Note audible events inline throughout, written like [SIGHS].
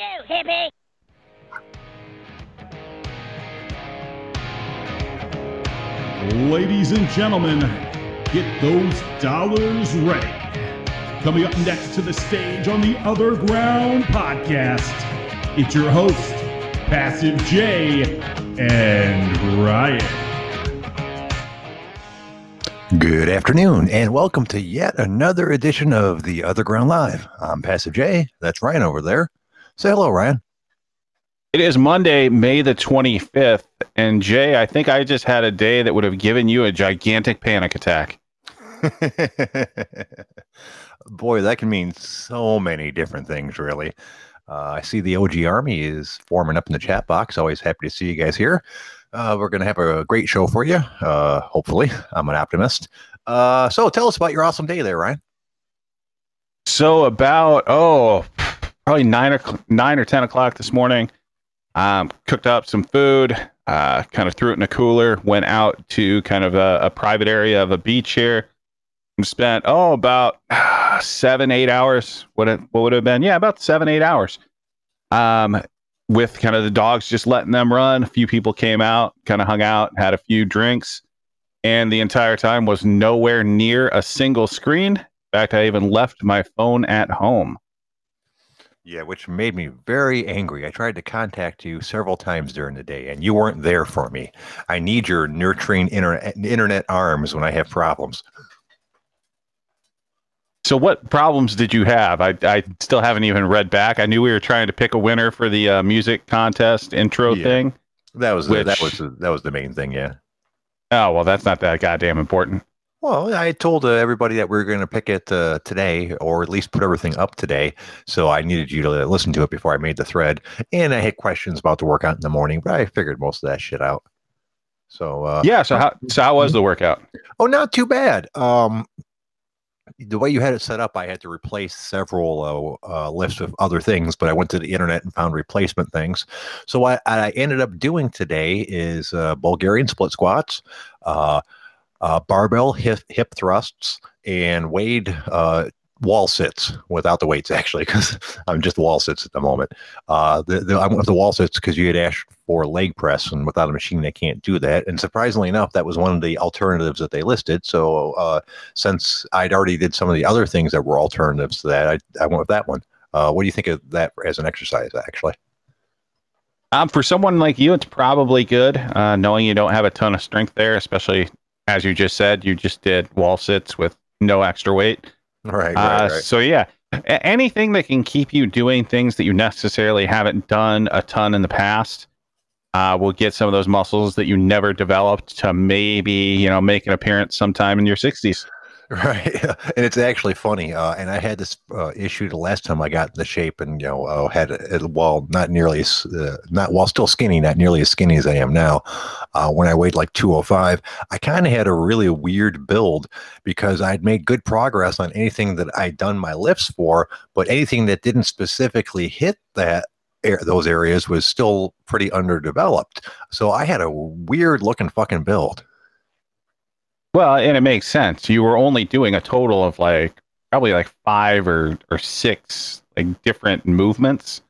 hippie. Ladies and gentlemen, get those dollars ready. Coming up next to the stage on the OtherGround podcast, it's your host, Passive J and Ryan. Good afternoon, and welcome to yet another edition of the OtherGround Live. I'm Passive J. That's Ryan over there. Say hello, Ryan. It is Monday, May the 25th. And Jay, I think I just had a day that would have given you a gigantic panic attack. [LAUGHS] Boy, that can mean so many different things, really. Uh, I see the OG Army is forming up in the chat box. Always happy to see you guys here. Uh, we're going to have a great show for you, uh, hopefully. I'm an optimist. Uh, so tell us about your awesome day there, Ryan. So, about, oh, probably nine or, nine or 10 o'clock this morning, um, cooked up some food, uh, kind of threw it in a cooler, went out to kind of a, a private area of a beach here, and spent, oh, about [SIGHS] seven, eight hours. What, it, what would have been? Yeah, about seven, eight hours. Um, with kind of the dogs just letting them run. A few people came out, kind of hung out, had a few drinks, and the entire time was nowhere near a single screen. In fact, I even left my phone at home. Yeah, which made me very angry. I tried to contact you several times during the day, and you weren't there for me. I need your nurturing internet, internet arms when I have problems. So, what problems did you have? I, I still haven't even read back. I knew we were trying to pick a winner for the uh, music contest intro Yeah. thing. That was Which- that was that was the main thing. Yeah. Oh well, that's not that goddamn important. Well, I told uh, everybody that we are going to pick it uh, today, or at least put everything up today. So I needed you to listen to it before I made the thread. And I had questions about the workout in the morning, but I figured most of that shit out. So uh, Yeah. So how so how was the workout? Oh, not too bad. Um, the way you had it set up, I had to replace several uh, uh, lifts with other things, but I went to the internet and found replacement things. So what I ended up doing today is uh, Bulgarian split squats, uh, barbell hip, hip thrusts, and weighted uh, wall sits without the weights, [LAUGHS] actually, because I'm just wall sits at the moment. Uh, the, the, I went with the wall sits because you had asked for leg press, and without a machine, they can't do that. And surprisingly enough, that was one of the alternatives that they listed. So uh, since I'd already did some of the other things that were alternatives to that, I, I went with that one. Uh, what do you think of that as an exercise, actually? Um, for someone like you, it's probably good. Uh, knowing you don't have a ton of strength there, especially as you just said, you just did wall sits with no extra weight. Right, Uh, So yeah, A- anything that can keep you doing things that you necessarily haven't done a ton in the past uh, will get some of those muscles that you never developed to maybe you know make an appearance sometime in your 60s. [LAUGHS] Right, and it's actually funny. Uh, and I had this uh, issue the last time I got the shape, and you know, uh, had it well, not nearly, as, uh, not while still skinny, not nearly as skinny as I am now. Uh, when I weighed like 205, I kind of had a really weird build because I'd made good progress on anything that I'd done my lifts for, but anything that didn't specifically hit that those areas was still pretty underdeveloped. So I had a weird looking fucking build. Well, and it makes sense. You were only doing a total of like probably like five or or six like different movements,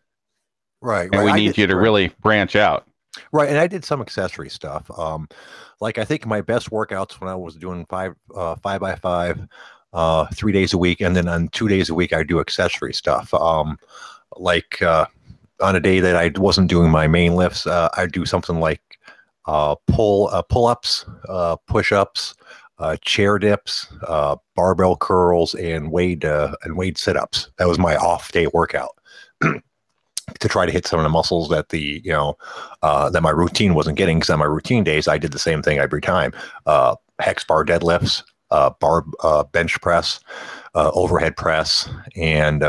Right, and we I need did- you to right. really branch out. Right, and I did some accessory stuff. Um, like I think my best workouts when I was doing five uh, five by five, uh, three days a week, and then on two days a week I do accessory stuff. Um, like uh, on a day that I wasn't doing my main lifts, uh, I do something like uh, pull uh, pull ups, uh, push ups, uh, chair dips, uh, barbell curls, and weight uh, and weight sit ups. That was my off day workout. [CLEARS THROAT] to try to hit some of the muscles that the you know uh, that my routine wasn't getting because on my routine days I did the same thing every time uh, hex bar deadlifts uh, bar bench press overhead press and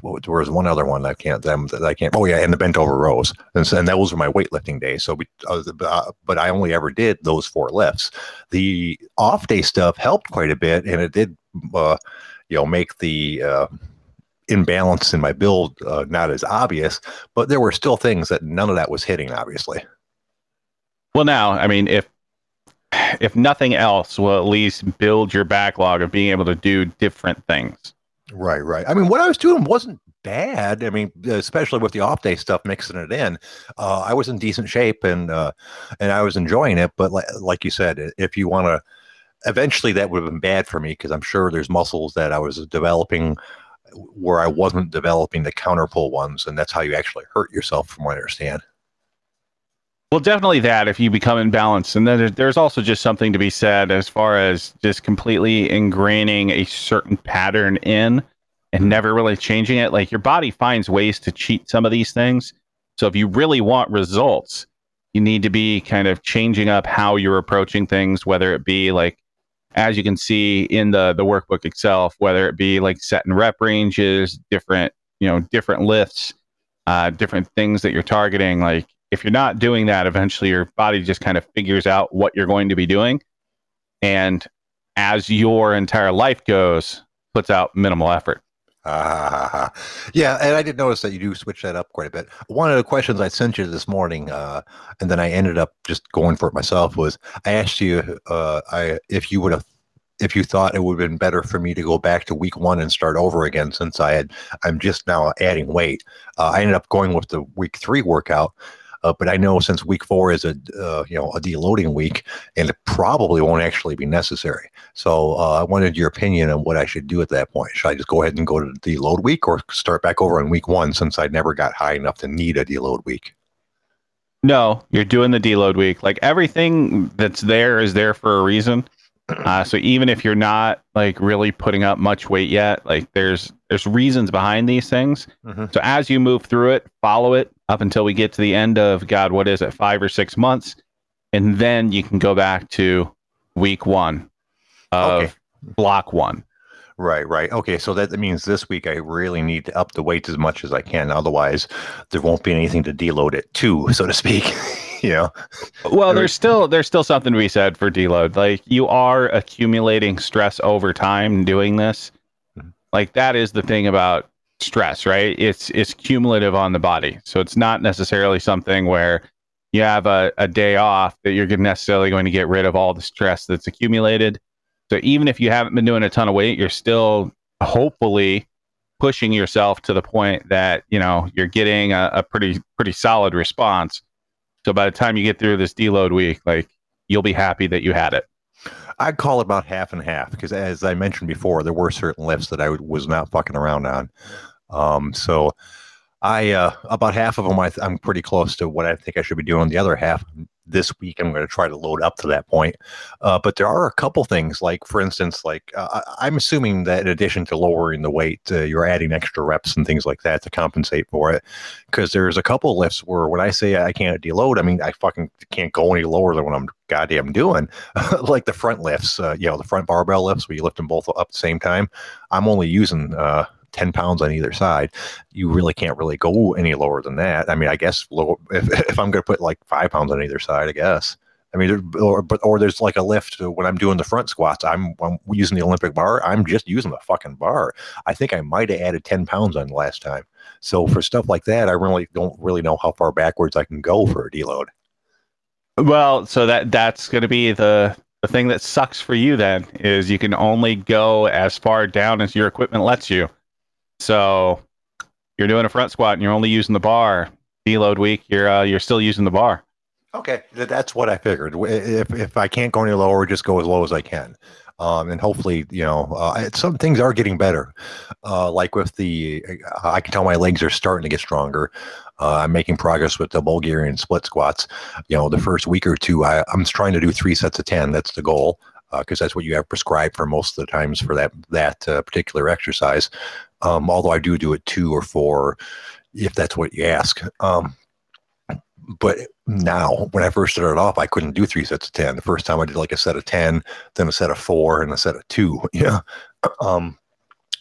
what there was one other one I can't them that I can't oh yeah and the bent over rows and, so, and those were my weightlifting days so we uh, uh, but I only ever did those four lifts the off day stuff helped quite a bit and it did uh, you know make the uh, imbalance in my build uh, not as obvious, but there were still things that none of that was hitting, obviously. Well, now, I mean, if if nothing else, will at least build your backlog of being able to do different things. Right, right. I mean, what I was doing wasn't bad. I mean, especially with the off day stuff mixing it in. Uh, I was in decent shape and uh, and I was enjoying it. But like, like you said, if you want to, eventually that would have been bad for me because I'm sure there's muscles that I was developing where I wasn't developing the counter pull ones, and that's how you actually hurt yourself, from what I understand. Well, definitely that if you become imbalanced. And then there's also just something to be said as far as just completely ingraining a certain pattern in and never really changing it. Like your body finds ways to cheat some of these things. So if you really want results, you need to be kind of changing up how you're approaching things, whether it be like, as you can see in the the workbook itself, whether it be like setting rep ranges, different you know different lifts, uh, different things that you're targeting. Like if you're not doing that, eventually your body just kind of figures out what you're going to be doing. And as your entire life goes, puts out minimal effort. Uh, [LAUGHS] yeah, and I did notice that you do switch that up quite a bit. One of the questions I sent you this morning, uh, and then I ended up just going for it myself, was I asked you uh, I, if you would have if you thought it would have been better for me to go back to week one and start over again since I had I'm just now adding weight. Uh, I ended up going with the week three workout uh, but I know since week four is a uh, you know a deloading week, and it probably won't actually be necessary. So uh, I wanted your opinion on what I should do at that point. Should I just go ahead and go to the deload week, or start back over on week one since I never got high enough to need a deload week? No, you're doing the deload week. Like everything that's there is there for a reason. [CLEARS THROAT] Uh, so even if you're not like really putting up much weight yet, like there's there's reasons behind these things. Mm-hmm. So as you move through it, follow it up until we get to the end of God, what is it, five or six months, and then you can go back to week one of okay. block one. Right, right. Okay, so that means this week I really need to up the weights as much as I can. Otherwise, there won't be anything to deload it to, so to speak. [LAUGHS] you know. Well, there's still there's still something to be said for deload. Like you are accumulating stress over time doing this. Mm-hmm. Like that is the thing about stress, right? It's it's cumulative on the body. So it's not necessarily something where you have a, a day off that you're necessarily going to get rid of all the stress that's accumulated. So even if you haven't been doing a ton of weight, you're still hopefully pushing yourself to the point that you know you're getting a, a pretty pretty solid response so by the time you get through this deload week, like you'll be happy that you had it. I'd call it about half and half because, as I mentioned before, there were certain lifts that I was not fucking around on. Um, so I uh, about half of them I am pretty close to what I think I should be doing. The other half this week I'm going to try to load up to that point. Uh, but there are a couple things, like for instance, like uh, I'm assuming that in addition to lowering the weight, uh, you're adding extra reps and things like that to compensate for it. Because there's a couple lifts where when I say I can't deload, I mean I fucking can't go any lower than what I'm goddamn doing. [LAUGHS] like the front lifts, uh, you know, the front barbell lifts where you lift them both up at the same time. I'm only using uh, 10 pounds on either side, you really can't really go any lower than that. I mean, I guess [LAUGHS] if, if I'm going to put like five pounds on either side, I guess. I mean, or but or there's like a lift when I'm doing the front squats. I'm, I'm using the Olympic bar. I'm just using the fucking bar. I think I might have added ten pounds on last time. So for stuff like that, I really don't really know how far backwards I can go for a deload. Well, so that that's going to be the the thing that sucks for you then is you can only go as far down as your equipment lets you. So you're doing a front squat and you're only using the bar. Deload week, you're uh, you're still using the bar. Okay, that's what I figured. If if I can't go any lower, just go as low as I can. Um, and hopefully, you know, uh, some things are getting better. Uh, like with the, I can tell my legs are starting to get stronger. Uh, I'm making progress with the Bulgarian split squats. You know, the first week or two, I, I'm trying to do three sets of ten. That's the goal because uh, that's what you have prescribed for most of the times for that that uh, particular exercise. Um, although I do do it two or four, if that's what you ask. Um, but now, when I first started off, I couldn't do three sets of ten. The first time I did like a set of ten, then a set of four, and a set of two. [LAUGHS] Yeah. Um,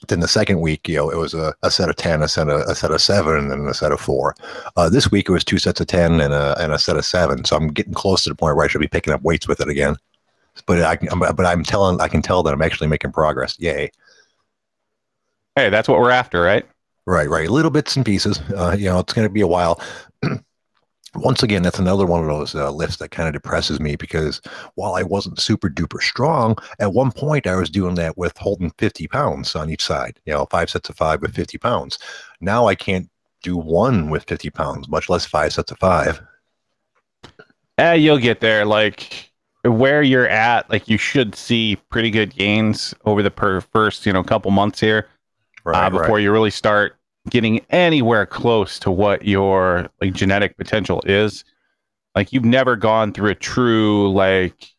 then the second week, you know, it was a, a set of ten, a set of a set of seven, and then a set of four. Uh, this week it was two sets of ten and a and a set of seven. So I'm getting close to the point where I should be picking up weights with it again. But I can, but I'm telling I can tell that I'm actually making progress. Yay! Hey, that's what we're after, right? Right, right. Little bits and pieces. Uh, you know, it's going to be a while. [CLEARS THROAT] once again, that's another one of those uh, lifts that kind of depresses me because while I wasn't super duper strong, at one point I was doing that with holding 50 pounds on each side, you know, five sets of five with 50 pounds. Now I can't do one with 50 pounds, much less five sets of five. Eh, you'll get there. Like where you're at, like you should see pretty good gains over the per first, you know, couple months here Right, uh, before you really start getting anywhere close to what your like genetic potential is. Like you've never gone through a true like.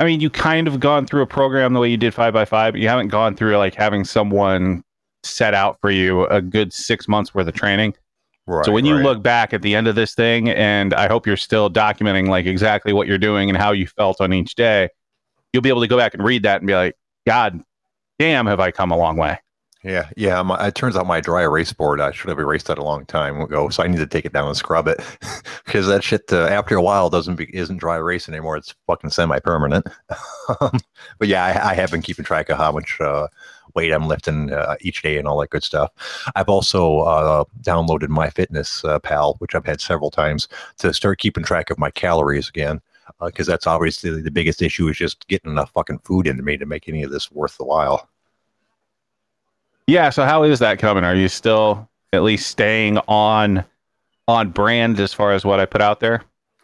I mean, you kind of gone through a program the way you did five by five, but you haven't gone through like having someone set out for you a good six months worth of training. Right, so when you right. look back at the end of this thing, and I hope you're still documenting like exactly what you're doing and how you felt on each day, you'll be able to go back and read that and be like, God damn, have I come a long way. Yeah, yeah. My, it turns out my dry erase board, I should have erased that a long time ago. So I need to take it down and scrub it [LAUGHS] because that shit, uh, after a while, doesn't be, isn't dry erase anymore. It's fucking semi permanent. [LAUGHS] but yeah, I, I have been keeping track of how much uh, weight I'm lifting uh, each day and all that good stuff. I've also uh, downloaded my Fitness uh, Pal, which I've had several times, to start keeping track of my calories again. Because that's obviously the biggest issue is just getting enough fucking food into me to make any of this worth the while. Yeah. So how is that coming? Are you still at least staying on on brand as far as what I put out there?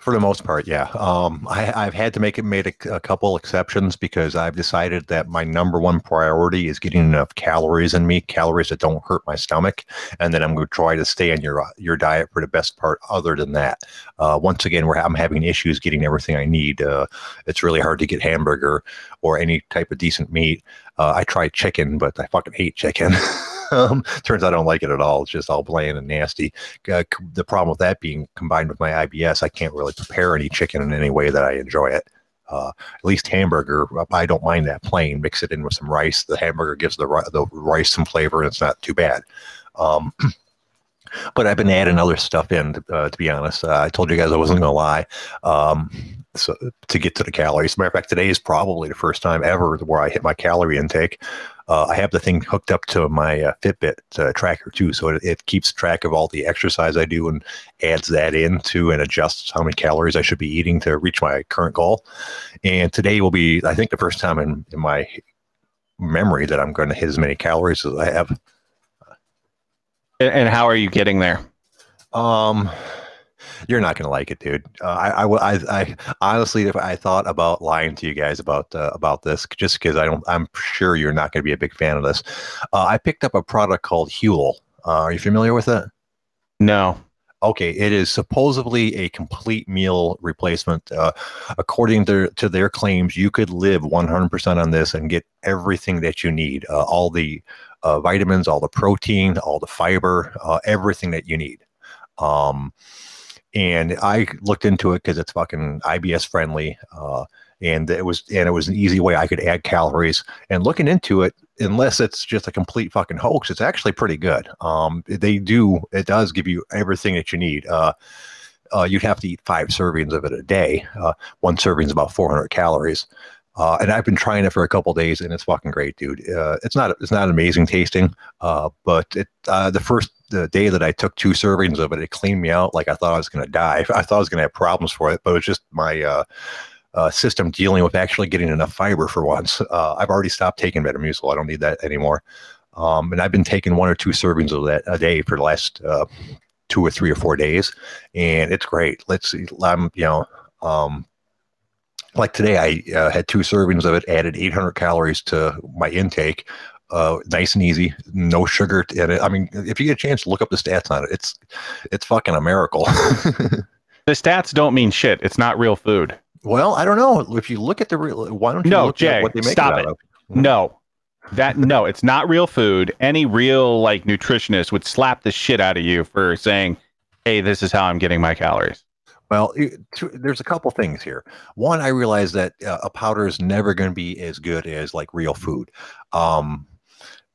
For the most part, yeah. Um, I, I've had to make it made a, a couple exceptions because I've decided that my number one priority is getting enough calories in me, calories that don't hurt my stomach, and then I'm going to try to stay on your your diet for the best part. Other than that, uh, once again, I'm having issues getting everything I need. Uh, it's really hard to get hamburger or any type of decent meat. Uh, I tried chicken, but I fucking hate chicken. [LAUGHS] um, turns out I don't like it at all. It's just all bland and nasty. Uh, the problem with that being combined with my IBS, I can't really prepare any chicken in any way that I enjoy it. Uh, at least hamburger, I don't mind that plain. Mix it in with some rice. The hamburger gives the the rice some flavor, and it's not too bad. Um, [CLEARS THROAT] but I've been adding other stuff in. Uh, to be honest, uh, I told you guys I wasn't going to lie. Um, so to get to the calories, matter of fact, today is probably the first time ever where I hit my calorie intake. Uh, I have the thing hooked up to my uh, Fitbit uh, tracker too, so it, it keeps track of all the exercise I do and adds that in into and adjusts how many calories I should be eating to reach my current goal. And today will be, I think, the first time in, in my memory that I'm going to hit as many calories as I have. And, and how are you getting there? Um, you're not gonna like it, dude. Uh, I, I, I, I- honestly, if I thought about lying to you guys about uh, about this, just because I don't, I'm sure you're not gonna be a big fan of this. Uh, I picked up a product called Huel. Uh, are you familiar with it? No. Okay, it is supposedly a complete meal replacement. Uh, according to, to their claims, you could live 100% on this and get everything that you need uh, all the uh, vitamins, all the protein, all the fiber, uh, everything that you need. Um, and I looked into it because it's fucking IBS friendly. Uh, and it was and it was an easy way I could add calories. And looking into it, unless it's just a complete fucking hoax, it's actually pretty good. Um, they do it does give you everything that you need. Uh, uh, you'd have to eat five servings of it a day. Uh, one serving is about 400 calories. Uh, and I've been trying it for a couple days, and it's fucking great, dude. Uh, it's not it's not amazing tasting, uh, but it uh, the first the day that I took two servings of it, it cleaned me out like I thought I was going to die. [LAUGHS] I thought I was going to have problems for it, but it was just my uh, uh, system dealing with actually getting enough fiber for once. [LAUGHS] I've already stopped taking Metamucil. I don't need that anymore. Um, and I've been taking one or two servings of that a day for the last two or three or four days, and it's great. Let's see. I'm you know. Um, like today, I uh, had two servings of it, added 800 calories to my intake. Uh, nice and easy, no sugar in it. I mean, if you get a chance to look up the stats on it, it's it's fucking a miracle. [LAUGHS] The stats don't mean shit. It's not real food. well, I don't know if you look at the real. Why don't you No, look Jay, at what they make stop it it. of? No. That no, it's not real food. Any real like nutritionist would slap the shit out of you for saying, "Hey, this is how I'm getting my calories." Well, it, two, there's a couple things here. One, I realize that uh, a powder is never going to be as good as like real food. Um,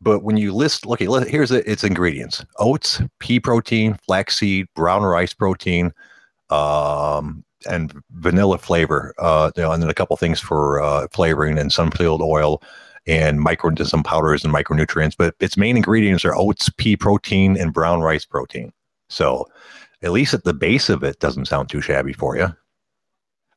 but when you list, okay, let, here's the, its ingredients: oats, pea protein, flaxseed, brown rice protein, um, and vanilla flavor. Uh, you know, and then a couple things for uh, flavoring and sunfield oil. And micro some powders and micronutrients, but its main ingredients are oats, pea protein, and brown rice protein. So, at least at the base of it doesn't sound too shabby for you.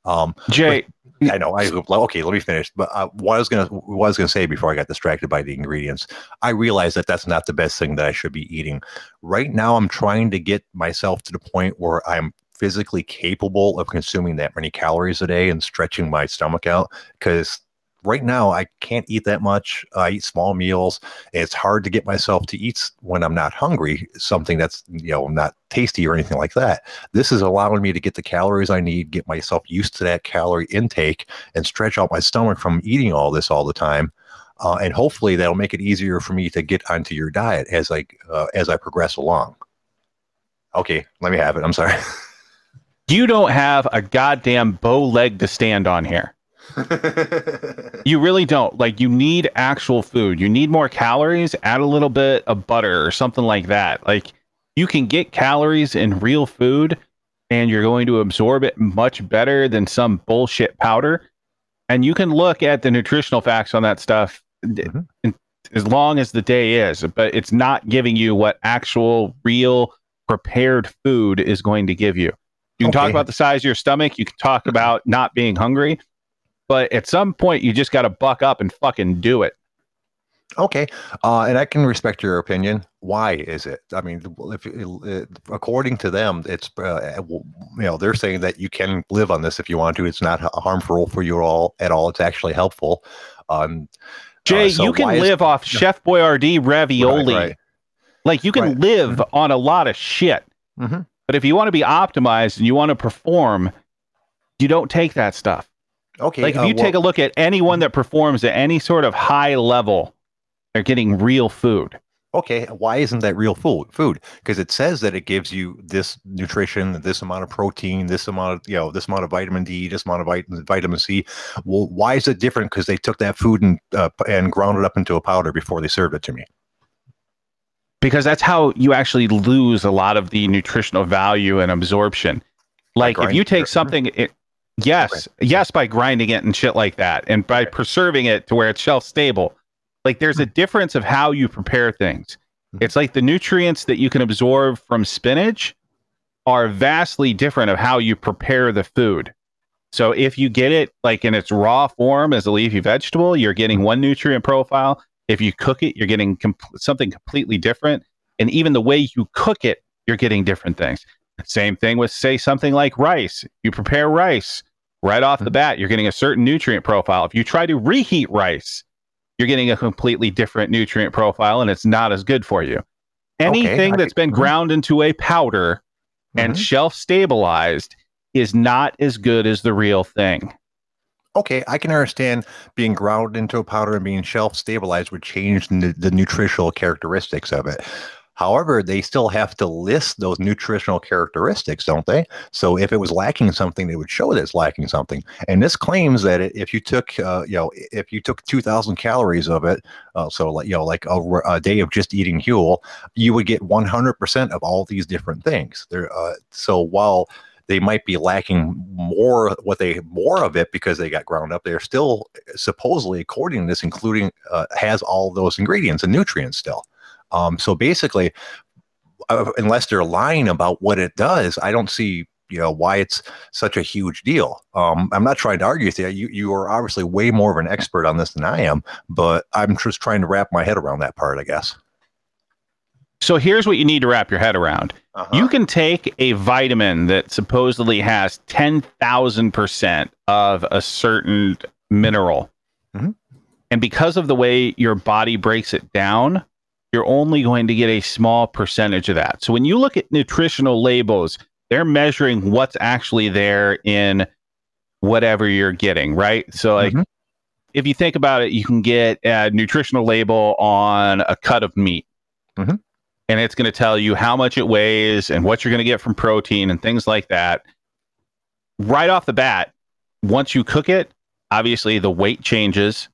Um, Jay, I know. I okay. Let me finish. But uh, what I was gonna what I was gonna say before I got distracted by the ingredients, I realized that that's not the best thing that I should be eating. Right now, I'm trying to get myself to the point where I'm physically capable of consuming that many calories a day and stretching my stomach out because right now I can't eat that much. I eat small meals. it's hard to get myself to eat when I'm not hungry, something that's, you know, not tasty or anything like that. This is allowing me to get the calories I need, get myself used to that calorie intake and stretch out my stomach from eating all this all the time. Uh, and hopefully that'll make it easier for me to get onto your diet as I uh, as I progress along. Okay, let me have it. I'm sorry. [LAUGHS] you don't have a goddamn bow leg to stand on here. [LAUGHS] you really don't. Like you need actual food. You need more calories. Add a little bit of butter or something like that. Like you can get calories in real food and you're going to absorb it much better than some bullshit powder. And you can look at the nutritional facts on that stuff mm-hmm. as long as the day is, but it's not giving you what actual real prepared food is going to give you. You can okay. talk about the size of your stomach. You can talk about not being hungry. But at some point, you just got to buck up and fucking do it. Okay, uh, and I can respect your opinion. Why is it? I mean, if uh, according to them, it's uh, you know they're saying that you can live on this if you want to. It's not harmful for you all at all. It's actually helpful. Um, Jay, uh, so you can live is, off [LAUGHS] Chef Boyardee ravioli. Right, right. Like you can right. live mm-hmm. on a lot of shit. Mm-hmm. But if you want to be optimized and you want to perform, you don't take that stuff. Okay. Like if uh, you well, take a look at anyone that performs at any sort of high level, they're getting real food. Okay, why isn't that real food? Food because it says that it gives you this nutrition, this amount of protein, this amount of you know, this amount of vitamin D, this amount of vitamin, vitamin C. Well, why is it different? Because they took that food and uh, and ground it up into a powder before they served it to me. Because that's how you actually lose a lot of the nutritional value and absorption. Like if you take something, it, Yes, okay. yes, by grinding it and shit like that, and by okay. preserving it to where it's shelf stable. Like there's a hmm. difference of how you prepare things. Hmm. It's like the nutrients that you can absorb from spinach are vastly different of how you prepare the food. So if you get it like in its raw form as a leafy vegetable, you're getting one nutrient profile. If you cook it, you're getting com- something completely different. And even the way you cook it, you're getting different things. Same thing with, say, something like rice. You prepare rice right off the mm-hmm. bat, you're getting a certain nutrient profile. If you try to reheat rice, you're getting a completely different nutrient profile and it's not as good for you. Anything okay, that's been mm-hmm. ground into a powder and mm-hmm. shelf stabilized is not as good as the real thing. Okay, I can understand being ground into a powder and being shelf stabilized would change the, the nutritional characteristics of it. However, they still have to list those nutritional characteristics, don't they? So if it was lacking something, they would show that it's lacking something. And this claims that if you took, uh, you know, if you took 2,000 calories of it, uh, so like you know, like a, a, day of just eating Huel, you would get 100% of all these different things. There, uh, so while they might be lacking more what they more of it because they got ground up they're still supposedly according to this including uh, has all those ingredients and nutrients still um, so basically, uh, unless they're lying about what it does, I don't see you know why it's such a huge deal. Um, I'm not trying to argue with you. You you are obviously way more of an expert on this than I am, but I'm just trying to wrap my head around that part, I guess. So here's what you need to wrap your head around. Uh-huh. You can take a vitamin that supposedly has 10,000% of a certain mineral. Mm-hmm. And because of the way your body breaks it down, you're only going to get a small percentage of that. So when you look at nutritional labels, they're measuring what's actually there in whatever you're getting, right? So like mm-hmm. if you think about it, you can get a nutritional label on a cut of meat. Mm-hmm. And it's going to tell you how much it weighs and what you're going to get from protein and things like that. Right off the bat, once you cook it, obviously the weight changes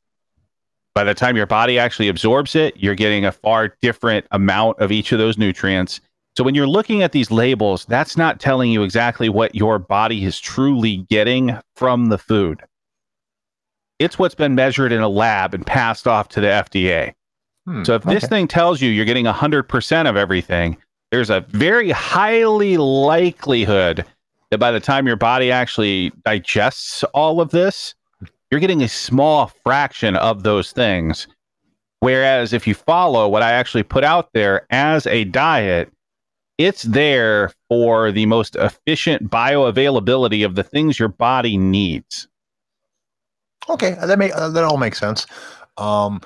by the time your body actually absorbs it, you're getting a far different amount of each of those nutrients. So when you're looking at these labels, that's not telling you exactly what your body is truly getting from the food. It's what's been measured in a lab and passed off to the FDA. Hmm, so if this thing tells you you're getting 100% of everything, there's a very highly likelihood that by the time your body actually digests all of this, you're getting a small fraction of those things. Whereas if you follow what I actually put out there as a diet, it's there for the most efficient bioavailability of the things your body needs. Okay, that may uh, that all makes sense. Um,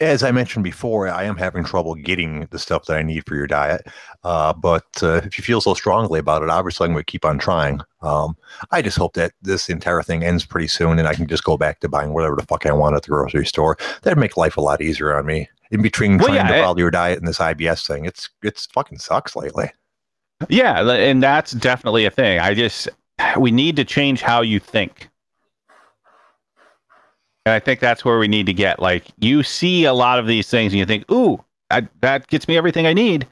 as I mentioned before, I am having trouble getting the stuff that I need for your diet. Uh, but uh, if you feel so strongly about it, obviously I'm going to keep on trying. Um, I just hope that this entire thing ends pretty soon and I can just go back to buying whatever the fuck I want at the grocery store. That'd make life a lot easier on me. In between Well, trying yeah, to it- follow your diet and this IBS thing, it's it's fucking sucks lately. Yeah, and that's definitely a thing. I just we need to change how you think. And I think that's where we need to get. Like you see a lot of these things and you think, "Ooh, I, that gets me everything I need."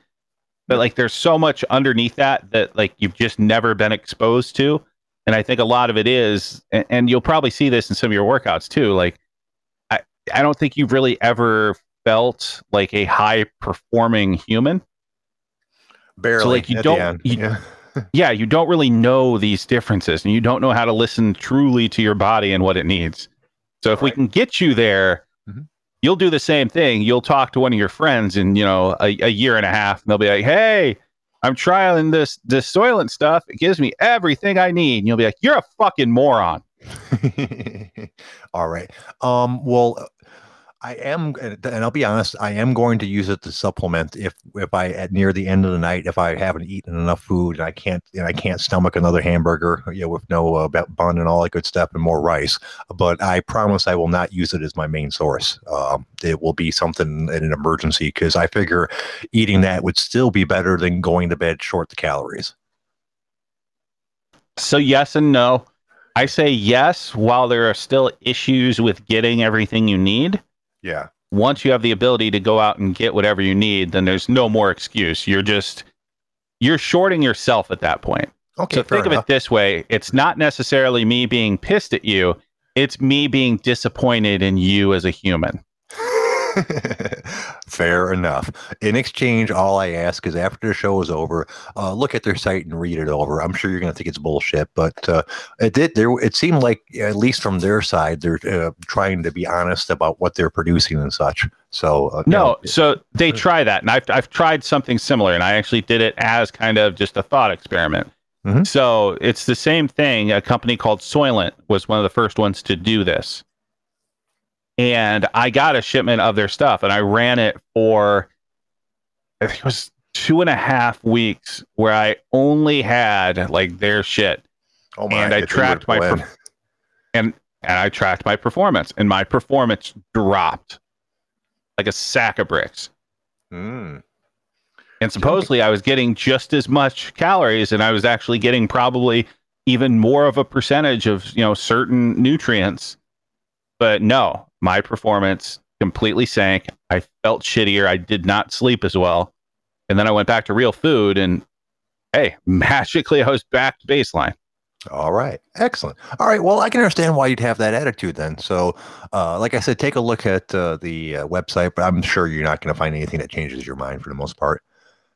But like there's so much underneath that that like you've just never been exposed to. And I think a lot of it is and, and you'll probably see this in some of your workouts too. Like I I don't think you've really ever felt like a high performing human. Barely. So like, you don't- you- yeah. [LAUGHS] yeah, you don't really know these differences and you don't know how to listen truly to your body and what it needs. So if we can get you there, Mhm. you'll do the same thing. You'll talk to one of your friends in, you know, a, a year and a half and they'll be like, Hey, I'm trialing this this Soylent stuff. It gives me everything I need. And you'll be like, You're a fucking moron. [LAUGHS] All right. Um, well, I am, and I'll be honest, I am going to use it to supplement if if I at near the end of the night if I haven't eaten enough food and I can't and I can't stomach another hamburger, you know, with no uh, bun and all that good stuff and more rice. But I promise I will not use it as my main source. Um, it will be something in an emergency because I figure eating that would still be better than going to bed short the calories. So yes and no. I say yes while there are still issues with getting everything you need. Yeah. once you have the ability to go out and get whatever you need, then there's no more excuse. You're just you're shorting yourself at that point. Okay. so think of it this way: it's not necessarily me being pissed at you; it's me being disappointed in you as a human. [LAUGHS] Fair enough. In exchange, all I ask is after the show is over, uh, look at their site and read it over. I'm sure you're going to think it's bullshit, but uh, it did. There, it seemed like at least from their side, they're uh, trying to be honest about what they're producing and such. So uh, No, so they try that, and I've I've tried something similar, and I actually did it as kind of just a thought experiment. Mhm. So it's the same thing. A company called Soylent was one of the first ones to do this, and I got a shipment of their stuff, and I ran it for I think it was two and a half weeks, where I only had like their shit, oh and I tracked my per- and I tracked my performance, and my performance dropped like a sack of bricks. Mm. And supposedly I was getting just as much calories and I was actually getting probably even more of a percentage of, you know, certain nutrients. But no, my performance completely sank. I felt shittier. I did not sleep as well. And then I went back to real food and hey, [LAUGHS] magically I was back to baseline. All right. Excellent. All right. Well, I can understand why you'd have that attitude then. So, uh, like I said, take a look at uh, the uh, website, but I'm sure you're not going to find anything that changes your mind for the most part.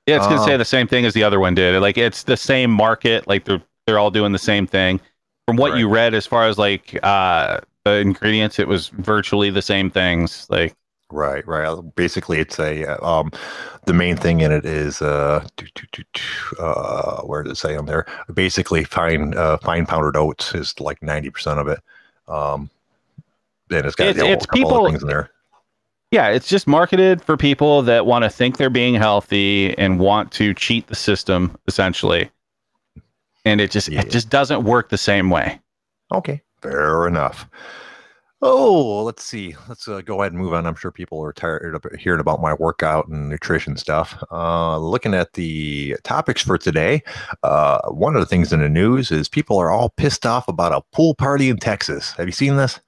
Yeah, it's gonna Oh. say the same thing as the other one did. Like it's the same market, like they're they're all doing the same thing. From what you read as far as like uh ingredients, it was virtually the same things. Like Right, right. Uh, Basically, it's a uh, um, the main thing in it is uh, doo, doo, doo, uh, where does it say on there? Basically, fine uh, fine powdered oats is like ninety percent of it. Um, then it's got It's- it's people- other things in there. Yeah, it's just marketed for people that want to think they're being healthy and want to cheat the system essentially. And it just Yeah. it just doesn't work the same way. Okay, fair enough. Oh, let's see. Let's uh, go ahead and move on. I'm sure people are tired of hearing about my workout and nutrition stuff. Uh, looking at the topics for today, uh, one of the things in the news is people are all pissed off about a pool party in Texas. Have you seen this?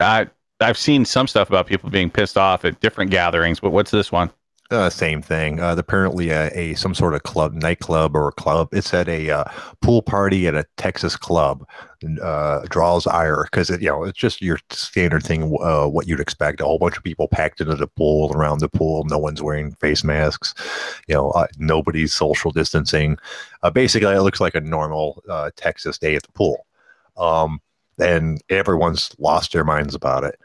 I I've seen some stuff about people being pissed off at different gatherings, but what's this one? Uh, same thing. Uh, apparently, a, a, some sort of club, nightclub or club. It's at a uh, pool party at a Texas club. Uh, draws ire because you know it's just your standard thing. Uh, what you'd expect: a whole bunch of people packed into the pool, around the pool. No one's wearing face masks. You know, uh, nobody's social distancing. basically, it looks like a normal Texas day at the pool. Um, and everyone's lost their minds about it.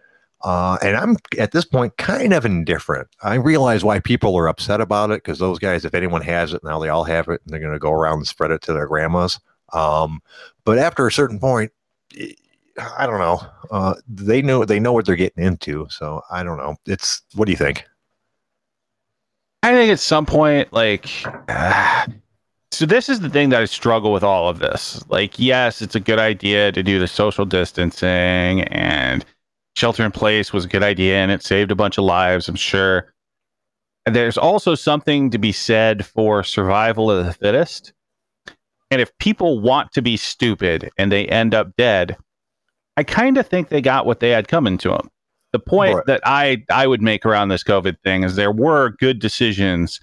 Uh, and I'm at this point kind of indifferent. I realize why people are upset about it because those guys, if anyone has it now, they all have it, and they're going to go around and spread it to their grandmas. Um, but after a certain point, I don't know. Uh, they know they know what they're getting into. So I don't know. It's what do you think? I think at some point, like, uh, so this is the thing that I struggle with all of this. Like, yes, it's a good idea to do the social distancing and shelter in place was a good idea and it saved a bunch of lives, I'm sure. There's also something to be said for survival of the fittest. And if people want to be stupid and they end up dead, I kind of think they got what they had coming to them. The point right. that I I would make around this COVID thing is there were good decisions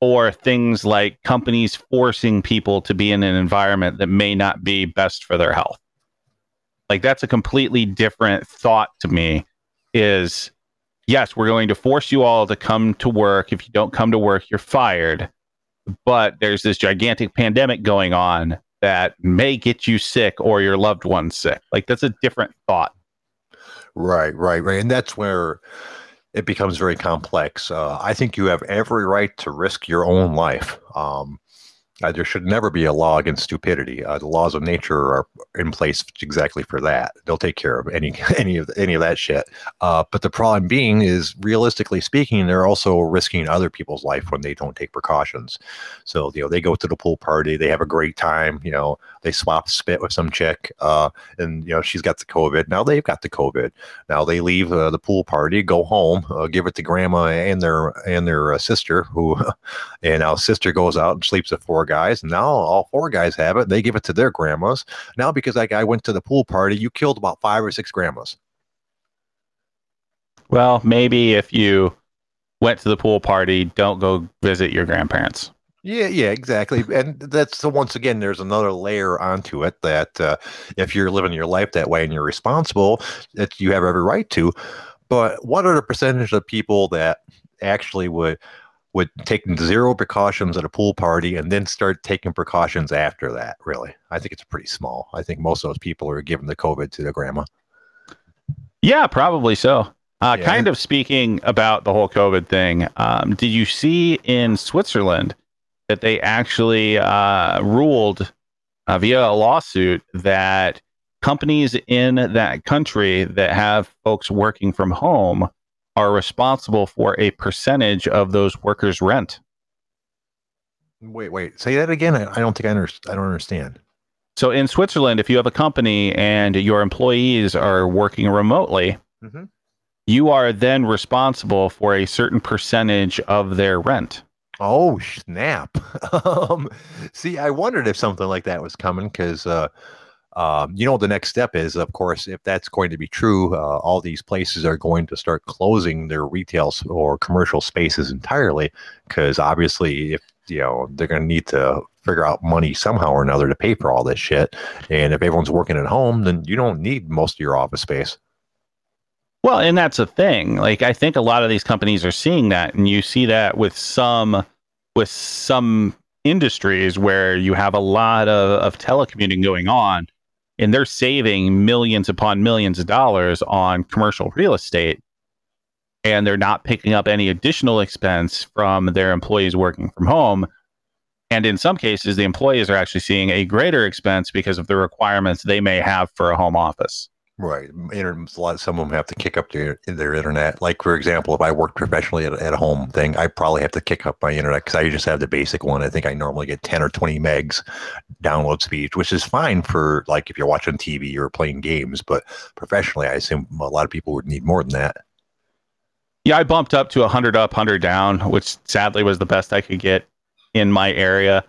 or things like companies forcing people to be in an environment that may not be best for their health. Like that's a completely different thought to me is yes, we're going to force you all to come to work. If you don't come to work, you're fired. But there's this gigantic pandemic going on that may get you sick or your loved ones sick. Like that's a different thought. Right, right, right. And that's where it becomes very complex. Uh, I think you have every right to risk your own life. Um, uh, there should never be a law against stupidity. Uh, the laws of nature are in place exactly for that. They'll take care of any [LAUGHS] any of any of that shit. Uh, but the problem being is, realistically speaking, they're also risking other people's life when they don't take precautions. So you know, they go to the pool party, they have a great time. You know, they swap spit with some chick, uh, and you know she's got the COVID. Now they've got the COVID. Now they leave uh, the pool party, go home, uh, give it to grandma and their and their sister, who, [LAUGHS] and now sister goes out and sleeps with four guys, and now all four guys have it. They give it to their grandmas. Now, because that guy went to the pool party, you killed about five or six grandmas. Well, maybe if you went to the pool party, don't go visit your grandparents. Yeah, yeah, exactly. And that's so once again, there's another layer onto it that uh, if you're living your life that way and you're responsible, that you have every right to. But what are the percentage of people that actually would would take zero precautions at a pool party and then start taking precautions after that. Really, I think it's pretty small. I think most of those people are giving the COVID to their grandma. Yeah, probably so. Uh, yeah. Kind of speaking about the whole COVID thing, um, did you see in Switzerland that they actually uh, ruled uh, via a lawsuit that companies in that country that have folks working from home are responsible for a percentage of those workers' rent. Wait, wait. Say that again. I, I don't think I, under, I don't understand. So in Switzerland, if you have a company and your employees are working remotely, mm-hmm. you are then responsible for a certain percentage of their rent. Oh snap! [LAUGHS] um, see, I wondered if something like that was coming because uh, um, you know, the next step is, of course, if that's going to be true, uh, all these places are going to start closing their retail or commercial spaces entirely, because obviously, if you know, they're going to need to figure out money somehow or another to pay for all this shit. And if everyone's working at home, then you don't need most of your office space. Well, and that's a thing. Like I think a lot of these companies are seeing that, and you see that with some with some industries where you have a lot of, of telecommuting going on and they're saving millions upon millions of dollars on commercial real estate and they're not picking up any additional expense from their employees working from home. And in some cases the employees are actually seeing a greater expense because of the requirements they may have for a home office Right. A lot, some of them have to kick up their, their internet. Like, for example, if I work professionally at, at home thing, I probably have to kick up my internet because I just have the basic one. I think I normally get 10 or 20 megs download speed, which is fine for like if you're watching TV or playing games. But professionally, I assume a lot of people would need more than that. Yeah, I bumped up to 100 up, 100 down, which sadly was the best I could get in my area.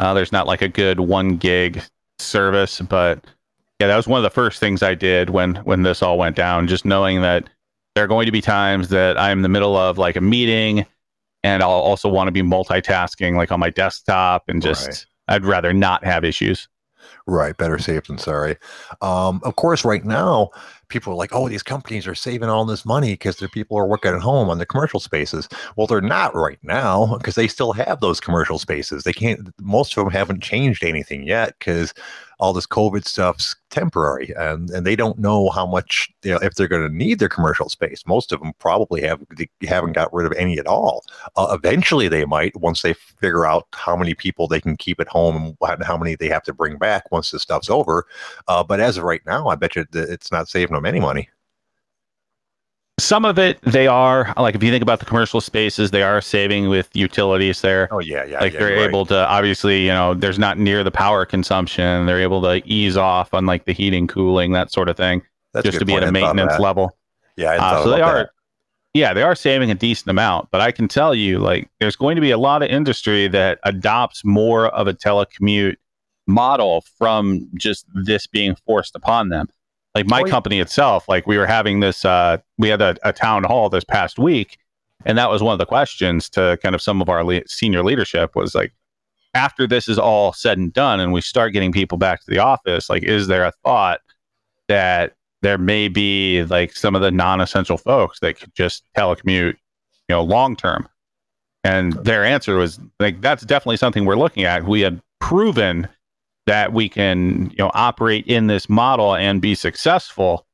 Uh, there's not like a good one gig service, but yeah, that was one of the first things I did when when this all went down. Just knowing that there are going to be times that I'm in the middle of like a meeting and I'll also want to be multitasking like on my desktop and just Right. I'd rather not have issues. Right, better safe than sorry. Um, of course, right now, people are like, "Oh, these companies are saving all this money because their people are working at home on the commercial spaces." Well, they're not right now because they still have those commercial spaces. They can't. Most of them haven't changed anything yet because all this COVID stuff's temporary, and and they don't know how much you know, if they're going to need their commercial space. Most of them probably have haven't got rid of any at all. Uh, eventually, they might once they figure out how many people they can keep at home and how many they have to bring back once this stuff's over. Uh, but as of right now, I bet you it's not saving them any money. Some of it they are like if you think about the commercial spaces, they are saving with utilities there. Oh yeah, yeah. like yeah, they're right. able to obviously you know there's not near the power consumption they're able to ease off on like the heating cooling that sort of thing That's just to be at a maintenance level Yeah, Uh, so they are that. yeah they are saving a decent amount but i can tell you like there's going to be a lot of industry that adopts more of a telecommute model from just this being forced upon them like my Oh, yeah. company itself like we were having this uh we had a, a town hall this past week and that was one of the questions to kind of some of our le- senior leadership was like after this is all said and done and we start getting people back to the office like is there a thought that there may be like some of the non-essential folks that could just telecommute you know long term and their answer was like that's definitely something we're looking at we had proven that we can you know operate in this model and be successful.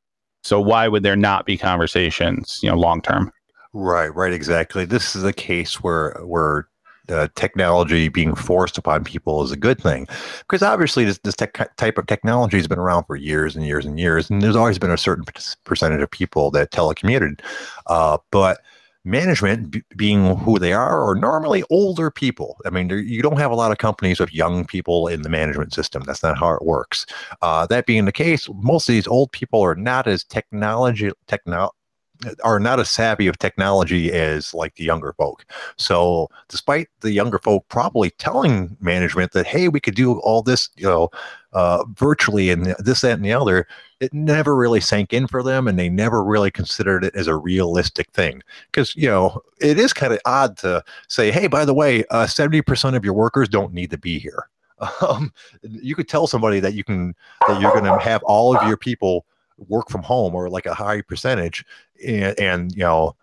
So why would there not be conversations you know long term? Right, right, exactly. This is a case where where uh, technology being forced upon people is a good thing, because obviously this, this tech, type of technology has been around for years and years and years, and there's always been a certain percentage of people that telecommuted, uh, but management b- being who they are are normally older people. I mean you don't have a lot of companies with young people in the management system. That's not how it works. Uh, that being the case most of these old people are not as technology techno- are not as savvy of technology as like the younger folk. So, despite the younger folk probably telling management that, hey, we could do all this, you know, uh, virtually and this, that, and the other, it never really sank in for them and they never really considered it as a realistic thing. Because, you know, it is kind of odd to say, hey, by the way, uh, 70% of your workers don't need to be here. [LAUGHS] Um, you could tell somebody that you can, that you're going to have all of your people work from home or like a high percentage and, and you know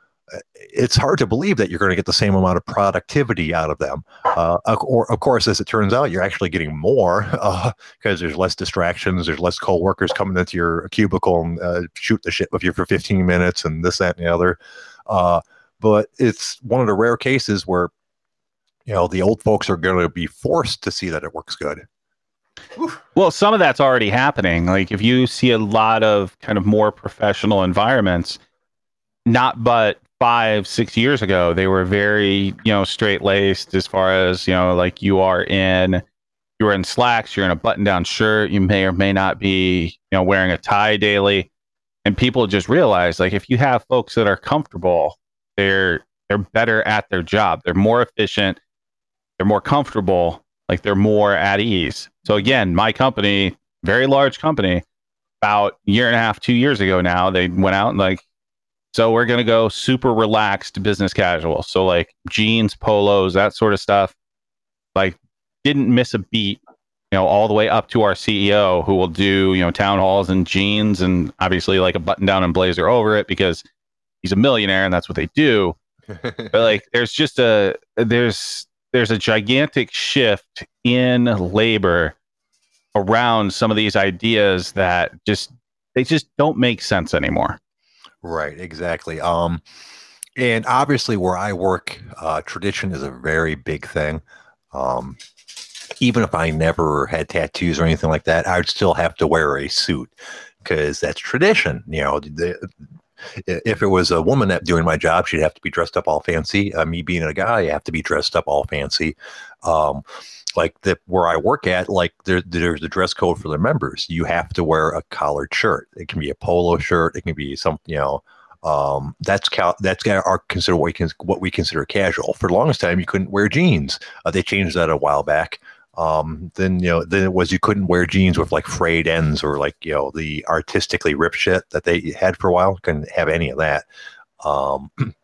it's hard to believe that you're going to get the same amount of productivity out of them. Uh, or of course as it turns out you're actually getting more [LAUGHS] because there's less distractions there's less co-workers coming into your cubicle and uh, shoot the shit with you for 15 minutes and this that and the other. Uh, but it's one of the rare cases where you know the old folks are going to be forced to see that it works good. Well, some of that's already happening. Like if you see a lot of kind of more professional environments, not but five, six years ago, they were very, you know, straight laced as far as, you know, like you are in you are in slacks, you're in a button down shirt, you may or may not be, you know, wearing a tie daily. And people just realize like if you have folks that are comfortable, they're they're better at their job. They're more efficient, they're more comfortable, like they're more at ease. So again, my company, very large company, about year and a half, two years ago now, they went out and like, so we're gonna go super relaxed business casual. So like jeans, polos, that sort of stuff. Like didn't miss a beat, you know, all the way up to our CEO who will do, you know, town halls in jeans and obviously like a button down and blazer over it because he's a millionaire and that's what they do [LAUGHS] but like there's just a there's there's a gigantic shift in labor around some of these ideas that just they just don't make sense anymore Right, exactly. Um, and obviously, where I work, uh, tradition is a very big thing. Um, even if I never had tattoos or anything like that, I'd still have to wear a suit because that's tradition. You know, the, if it was a woman that doing my job, she'd have to be dressed up all fancy. Uh, me being a guy, I have to be dressed up all fancy. Um, like the where I work at, like there, there's a dress code for the members. You have to wear a collared shirt. It can be a polo shirt. It can be some, you know, um, that's cal- that's our consider what we can what we consider casual. For the longest time, you couldn't wear jeans. Uh, they changed that a while back. Um, then you know, then it was you couldn't wear jeans with like frayed ends or like you know the artistically ripped shit that they had for a while. Couldn't have any of that. Um, [CLEARS THROAT]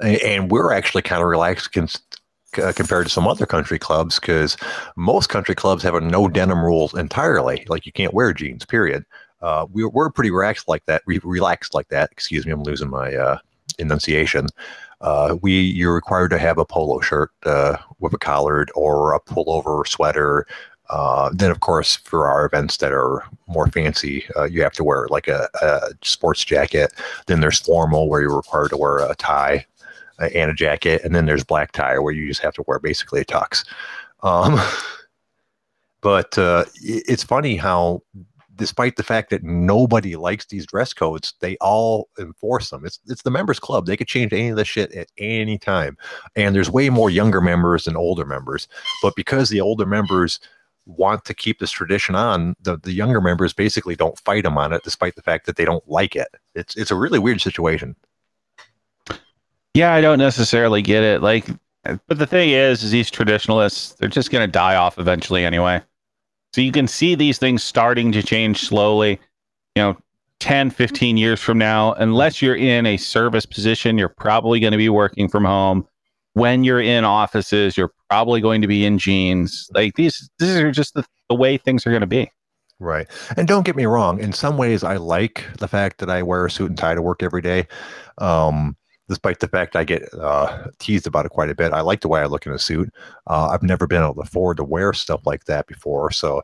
And we're actually kind of relaxed uh, compared to some other country clubs because most country clubs have a no denim rules entirely. Like you can't wear jeans, period. Uh, we, we're pretty relaxed like that. Re- relaxed like that. Excuse me, I'm losing my uh, enunciation. Uh, we you're required to have a polo shirt uh, with a collared or a pullover sweater. Uh, then, of course, for our events that are more fancy, you have to wear like a, a sports jacket. Then there's formal where you're required to wear a tie and a jacket, and then there's black tie where you just have to wear basically a tux. Um, [LAUGHS] but uh, it's funny how, despite the fact that nobody likes these dress codes, they all enforce them. It's it's the members club. They could change any of this shit at any time, and there's way more younger members than older members. But because the older members want to keep this tradition on, the, the younger members basically don't fight them on it, despite the fact that they don't like it. It's it's a really weird situation. Yeah, I don't necessarily get it. Like, but the thing is, is these traditionalists, they're just going to die off eventually anyway. So you can see these things starting to change slowly. You know, 10, 15 years from now, unless you're in a service position, you're probably going to be working from home. When you're in offices, you're probably going to be in jeans. Like these, these are just the, the way things are going to be. Right. And don't get me wrong, in some ways I like the fact that I wear a suit and tie to work every day. Um, despite the fact I get uh, teased about it quite a bit. I like the way I look in a suit. Uh, I've never been able to afford to wear stuff like that before. So,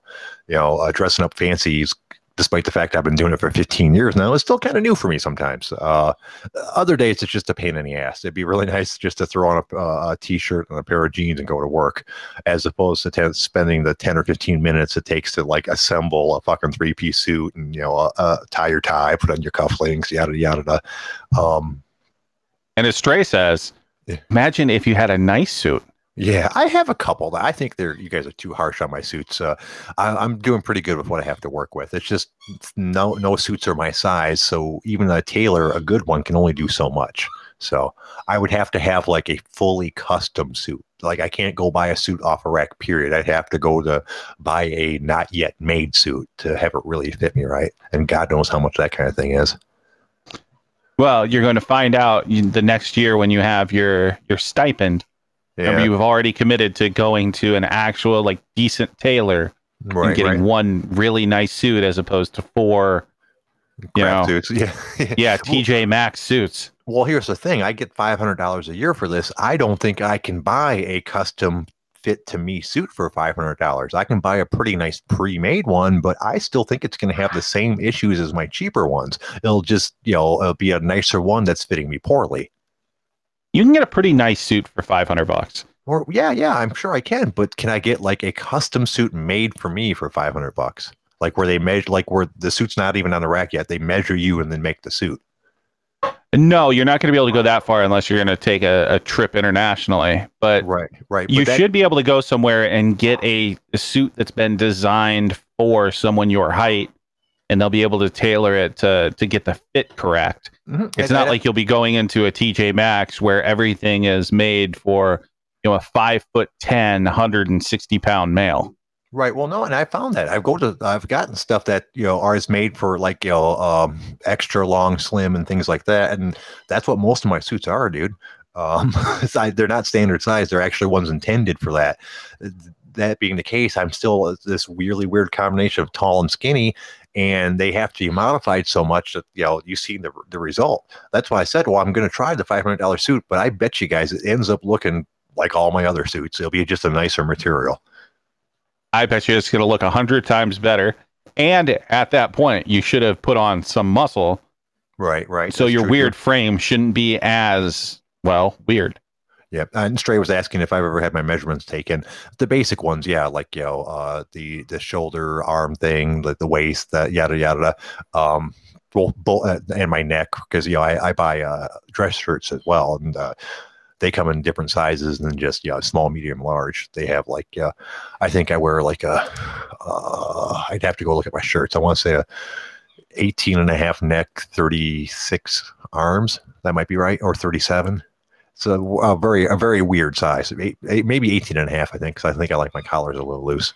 you know, uh, dressing up fancy is despite the fact I've been doing it for 15 years now, it's still kind of new for me sometimes. Uh, other days, it's just a pain in the ass. It'd be really [LAUGHS] nice just to throw on a, uh, a t-shirt and a pair of jeans and go to work, as opposed to ten, spending the 10 or 15 minutes it takes to like assemble a fucking three-piece suit and you know a tie your tie, put on your cufflinks, yada yada. yada. Um, And as Stray says, Yeah. imagine if you had a nice suit. Yeah, I have a couple. that I think they're you guys are too harsh on my suits. Uh, I, I'm doing pretty good with what I have to work with. It's just no no suits are my size, so even a tailor, a good one, can only do so much. So I would have to have like a fully custom suit. Like I can't go buy a suit off a rack. Period. I'd have to go to buy a not yet made suit to have it really fit me right. And God knows how much that kind of thing is. Well, you're going to find out the next year when you have your your stipend. Remember, you've already committed to going to an actual like decent tailor right. and getting right. one really nice suit as opposed to four, you Crap know. suits. [LAUGHS] Yeah. yeah, TJ Maxx suits. Well, here's the thing. I get five hundred dollars a year for this. I don't think I can buy a custom fit to me suit for five hundred dollars. I can buy a pretty nice pre-made one, but I still think it's going to have the same issues as my cheaper ones. It'll just, you know, it'll be a nicer one that's fitting me poorly. You can get a pretty nice suit for 500 bucks. Or yeah, yeah, I'm sure I can. But can I get like a custom suit made for me for five hundred bucks? Like where they measure, like where the suit's not even on the rack yet. They measure you and then make the suit. No, you're not going to be able to go that far unless you're going to take a, a trip internationally. But Right, right. you but that- should be able to go somewhere and get a, a suit that's been designed for someone your height, and they'll be able to tailor it to to get the fit correct. Mhm. It's And not that- like you'll be going into a TJ Maxx where everything is made for you know a five foot 10, 160 pound male. Right. Well, no, and I found that I've go to I've gotten stuff that you know are is made for like you know um, extra long, slim, and things like that, and that's what most of my suits are, dude. Um, [LAUGHS] they're not standard size; they're actually ones intended for that. That being the case, I'm still this weirdly weird combination of tall and skinny, and they have to be modified so much that you know you see the the result. That's why I said, well, I'm going to try the five hundred dollar suit, but I bet you guys it ends up looking like all my other suits. It'll be just a nicer material. I bet you it's going to look a hundred times better. And at that point, you should have put on some muscle, Right. Right. so That's your true, weird frame shouldn't be as well weird. Yeah, and Stray was asking if I've ever had my measurements taken. The basic ones, yeah, like you know, uh, the the shoulder, arm thing, like the waist, that yada yada, um, both, both, uh, and my neck because you know I, I buy uh, dress shirts as well, and uh, they come in different sizes than just you know small, medium, large. They have like uh, I think I wear like a uh, I'd have to go look at my shirts. I want to say a 18 and a half neck, 36 arms. That might be right, or 37. It's a, a very a very weird size. Eight, eight, maybe 18 and a half, I think, because I think I like my collars a little loose.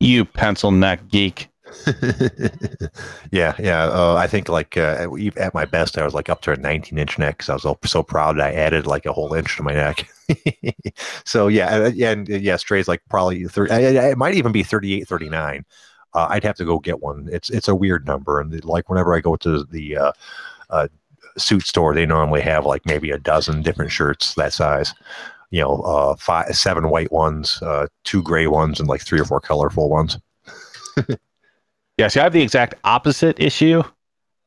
You pencil neck geek. [LAUGHS] yeah, yeah. Uh, I think like uh, at my best, I was like up to a 19 inch neck because I was so proud I added like a whole inch to my neck. [LAUGHS] so yeah, uh, yeah, and yeah, Stray's like probably 30. It might even be 38, 39. Uh, I'd have to go get one. It's it's a weird number, and like whenever I go to the uh, uh, suit store, they normally have like maybe a dozen different shirts that size. You know, uh, five, seven white ones, uh, two gray ones, and like three or four colorful ones. [LAUGHS] yeah, see, I have the exact opposite issue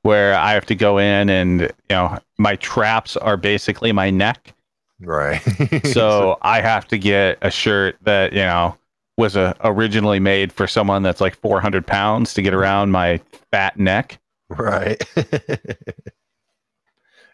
where I have to go in and you know my traps are basically my neck. Right. so [LAUGHS] I have to get a shirt that you know was a, uh, originally made for someone that's like 400 pounds to get around my fat neck. Right. [LAUGHS]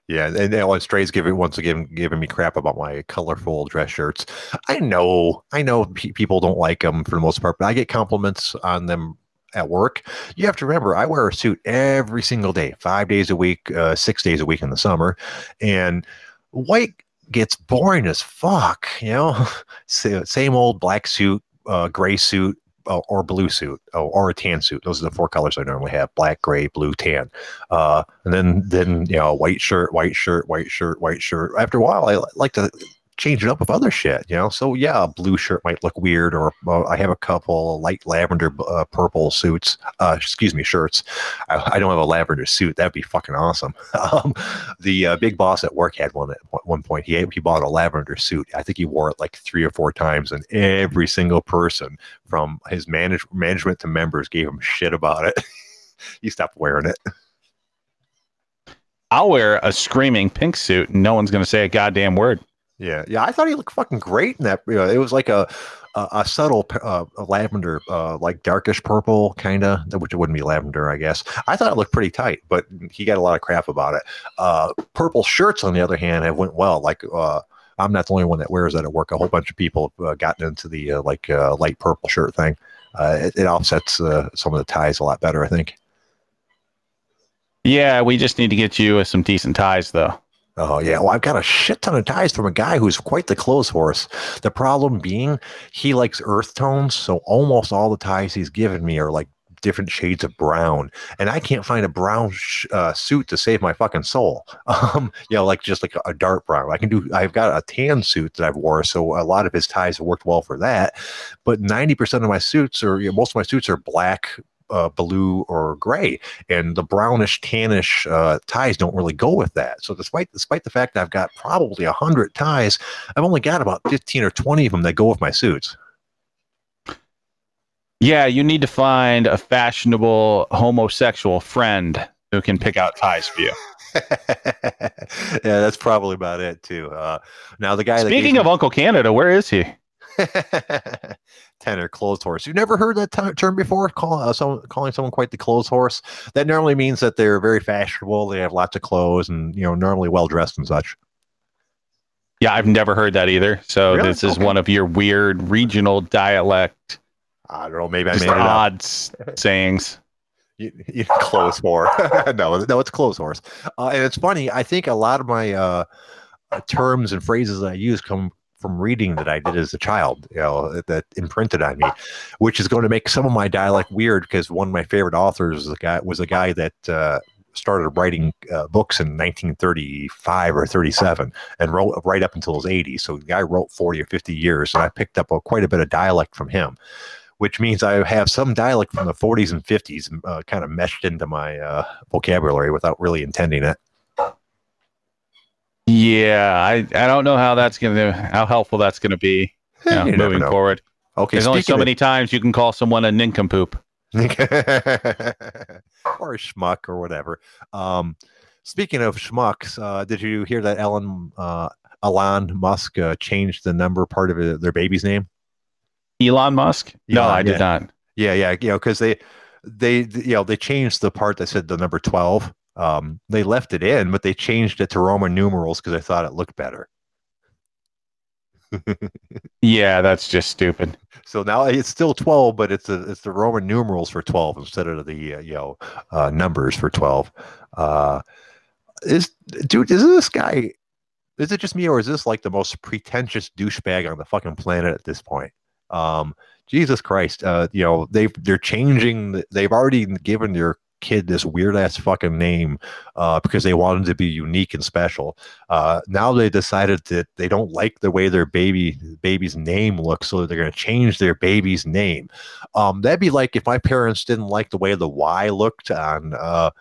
yeah, and Ellen Stray's giving once again giving me crap about my colorful dress shirts. I know, I know, pe- people don't like them for the most part, but I get compliments on them at work. You have to remember, I wear a suit every single day, five days a week, uh, six days a week in the summer, and white gets boring as fuck. You know, [LAUGHS] same old black suit, uh, gray suit, uh, or blue suit oh, or a tan suit. Those are the four colors I normally have: black, gray, blue, tan. Uh, and then then you know, white shirt, white shirt, white shirt, white shirt. After a while, I like to change it up with other shit, you know. So yeah, a blue shirt might look weird, or uh, I have a couple light lavender, uh, purple suits. Uh, excuse me, shirts. I, I, don't have a lavender suit. That'd be fucking awesome. [LAUGHS] um, the uh, big boss at work had one at one point. He he bought a lavender suit. I think he wore it like three or four times, and every single person from his manage- management to members gave him shit about it. [LAUGHS] he stopped wearing it. I'll wear a screaming pink suit and no one's going to say a goddamn word. Yeah, yeah. I thought he looked fucking great in that. You know, it was like a a, a subtle uh, a lavender, uh, like darkish purple kind of, which wouldn't be lavender, I guess. I thought it looked pretty tight, but he got a lot of crap about it. Uh, purple shirts, on the other hand, have went well. Like uh, I'm not the only one that wears that at work. A whole bunch of people have uh, gotten into the uh, like light purple shirt thing. It, it, offsets some of the ties a lot better, I think. Yeah, we just need to get you some decent ties, though. Oh yeah, well I've got a shit ton of ties from a guy who's quite the clothes horse. The problem being he likes earth tones, so almost all the ties he's given me are like different shades of brown, and I can't find a brown sh- uh, suit to save my fucking soul. [LAUGHS] Um, you know, like just like a, a, dark brown. I can do. I've got a tan suit that I've wore, so a lot of his ties have worked well for that. But ninety percent of my suits, or you know, most of my suits, are black, uh, blue or gray, and the brownish tannish uh, ties don't really go with that. So despite despite the fact that I've got probably a hundred ties, I've only got about fifteen or twenty of them that go with my suits. Yeah, you need to find a fashionable homosexual friend who can pick out ties for you. [LAUGHS] yeah, that's probably about it too. Uh, now the guy. Speaking of me- Uncle Canada, where is he? [LAUGHS] tenor clothes horse. You've never heard that t- term before? Call, uh, someone, calling someone quite the clothes horse. That normally means that they're very fashionable. They have lots of clothes and you know normally well dressed and such. Yeah, I've never heard that either. So really? this is okay. one of your weird regional dialect. I don't know. Maybe I made odd sayings. [LAUGHS] You, you clothes horse. no, [LAUGHS] no, it's clothes horse. Uh, and it's funny. I think a lot of my uh, terms and phrases that I use come from reading that I did as a child, you know, that imprinted on me, which is going to make some of my dialect weird because one of my favorite authors was a guy was a guy that uh, started writing uh, books in 1935 or 37 and wrote right up until his 80s. So the guy wrote 40 or 50 years, and I picked up a, quite a bit of dialect from him. Which means I have some dialect from the 40s and 50s uh, kind of meshed into my uh, vocabulary without really intending it. Yeah, I, I don't know how that's gonna how helpful that's gonna be you know, you moving forward. Okay, there's only so many times you can call someone a nincompoop [LAUGHS] or a schmuck or whatever. Um, speaking of schmucks, uh, did you hear that Elon uh, Elon Musk uh, changed the number part of their baby's name? Elon Musk? Elon, no, I yeah. did not. Yeah, yeah, you know, because they they you know they changed the part that said the number twelve um, they left it in, but they changed it to Roman numerals because I thought it looked better. [LAUGHS] yeah, that's just stupid. So now it's still twelve, but it's a, it's the Roman numerals for twelve instead of the uh, you know uh, numbers for twelve. Uh, is dude? Is this guy? Is it just me, or is this like the most pretentious douchebag on the fucking planet at this point? Um, Jesus Christ. Uh, you know, they've they're changing. They've already given their kid this weird ass fucking name uh, because they wanted to be unique and special. Uh, now they decided that they don't like the way their baby baby's name looks, so they're going to change their baby's name. Um, that'd be like if my parents didn't like the way the Y looked on uh,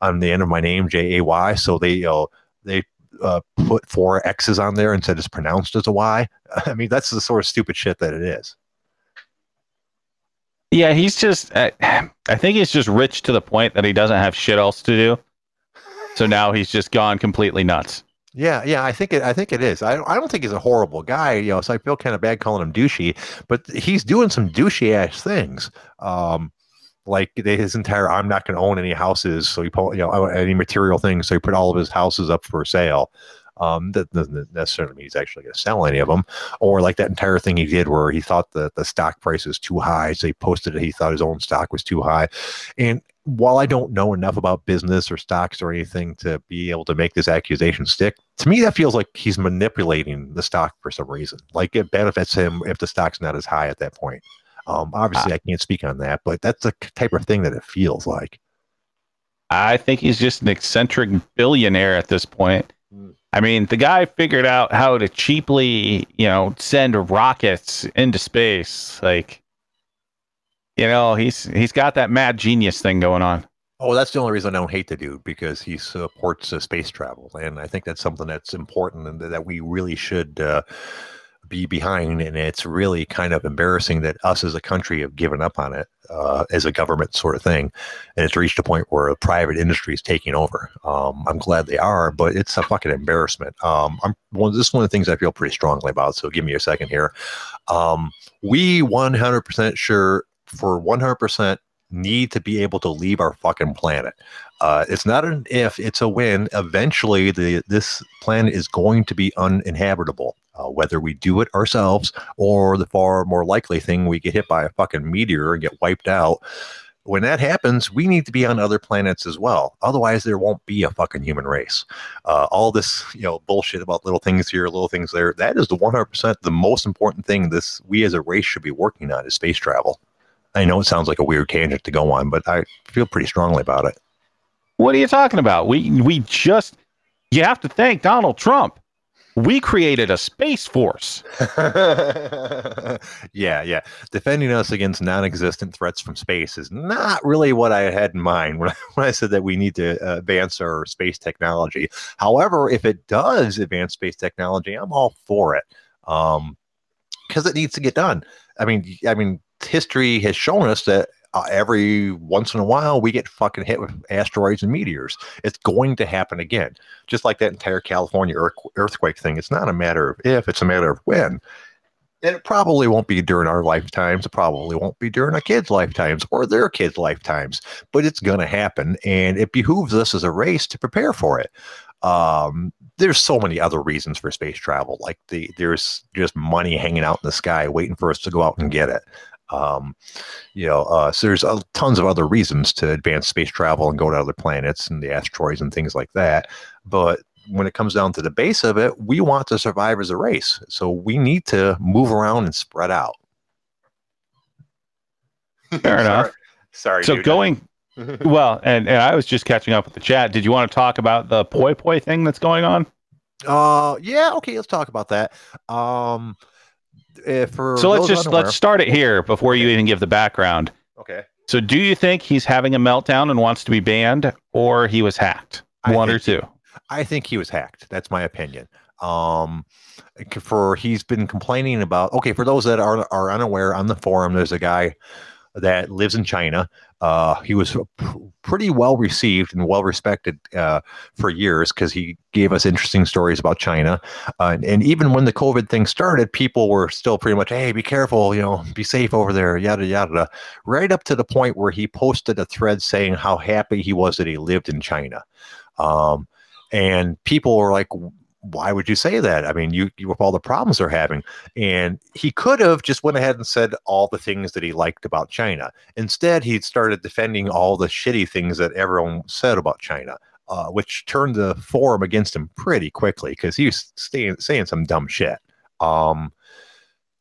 on the end of my name, J A Y, so they you know, they uh, put four X's on there and said it's pronounced as a Y. [LAUGHS] I mean, that's the sort of stupid shit that it is. Yeah, he's just. I, [SIGHS] I think he's just rich to the point that he doesn't have shit else to do. So now he's just gone completely nuts. Yeah, yeah, I think it. I think it is. I don't. I don't think he's a horrible guy. You know, so I feel kind of bad calling him douchey, but he's doing some douchey ass things. Um, like his entire, I'm not going to own any houses, so he put, you know, any material things. So he put all of his houses up for sale. Um, that doesn't necessarily mean he's actually going to sell any of them. Or like that entire thing he did where he thought that the stock price is too high, so he posted it. He thought his own stock was too high, and while I don't know enough about business or stocks or anything to be able to make this accusation stick, to me that feels like he's manipulating the stock for some reason. Like it benefits him if the stock's not as high at that point. Um, obviously, I can't speak on that, but that's the type of thing that it feels like. I think he's just an eccentric billionaire at this point. I mean, the guy figured out how to cheaply, you know, send rockets into space. Like, you know, he's he's got that mad genius thing going on. Oh, that's the only reason I don't hate the dude because he supports uh, space travel, and I think that's something that's important and that we really should uh, be behind. And it's really kind of embarrassing that us as a country have given up on it uh, as a government sort of thing, and it's reached a point where private industry is taking over. Um, I'm glad they are, but it's a fucking embarrassment. Um, I'm one. This is one of the things I feel pretty strongly about. So give me a second here. Um, we 100% sure for 100% need to be able to leave our fucking planet. Uh, it's not an if, it's a when. Eventually, the this planet is going to be uninhabitable. Uh, whether we do it ourselves or the far more likely thing, we get hit by a fucking meteor and get wiped out. When that happens, we need to be on other planets as well. Otherwise, there won't be a fucking human race. Uh, all this, you know, bullshit about little things here, little things there. That is the 100% the most important thing. This we as a race should be working on is space travel. I know it sounds like a weird tangent to go on, but I feel pretty strongly about it. What are you talking about? We we just you have to thank Donald Trump. We created a space force. [LAUGHS] yeah, yeah. Defending us against non-existent threats from space is not really what I had in mind when I, [LAUGHS] when I said that we need to uh, advance our space technology. However, if it does advance space technology, I'm all for it. Um, because it needs to get done. I mean, I mean, history has shown us that uh, every once in a while we get fucking hit with asteroids and meteors. It's going to happen again. Just like that entire California earth- earthquake thing. It's not a matter of if, it's a matter of when. And it probably won't be during our lifetimes. It probably won't be during our kids' lifetimes or their kids' lifetimes, but it's going to happen. And it behooves us as a race to prepare for it. Um, there's so many other reasons for space travel. Like the there's just money hanging out in the sky waiting for us to go out and get it. Um, you know, uh, so there's uh, tons of other reasons to advance space travel and go to other planets and the asteroids and things like that. But when it comes down to the base of it, we want to survive as a race. So we need to move around and spread out. Fair enough. Sorry. so dude. going [LAUGHS] well, and, and I was just catching up with the chat. Did you want to talk about the poi poi thing that's going on? Uh, yeah. Okay, let's talk about that. Um, if for so let's just unaware- let's start it here before you even give the background. Okay. So, do you think he's having a meltdown and wants to be banned, or he was hacked? I One or two. I think he was hacked. That's my opinion. Um, for he's been complaining about. Okay, for those that are are unaware, on the forum, there's a guy that lives in China. Uh, he was p- pretty well received and well respected uh, for years because he gave us interesting stories about China. Uh, and, and even when the COVID thing started, people were still pretty much, "Hey, be careful, you know, be safe over there," yada yada. Right up to the point where he posted a thread saying how happy he was that he lived in China. Um, and people were like, why would you say that? I mean, you, you with all the problems they're having. And he could have just went ahead and said all the things that he liked about China. Instead, he started defending all the shitty things that everyone said about China. Uh, which turned the forum against him pretty quickly because he was staying, saying some dumb shit. Um,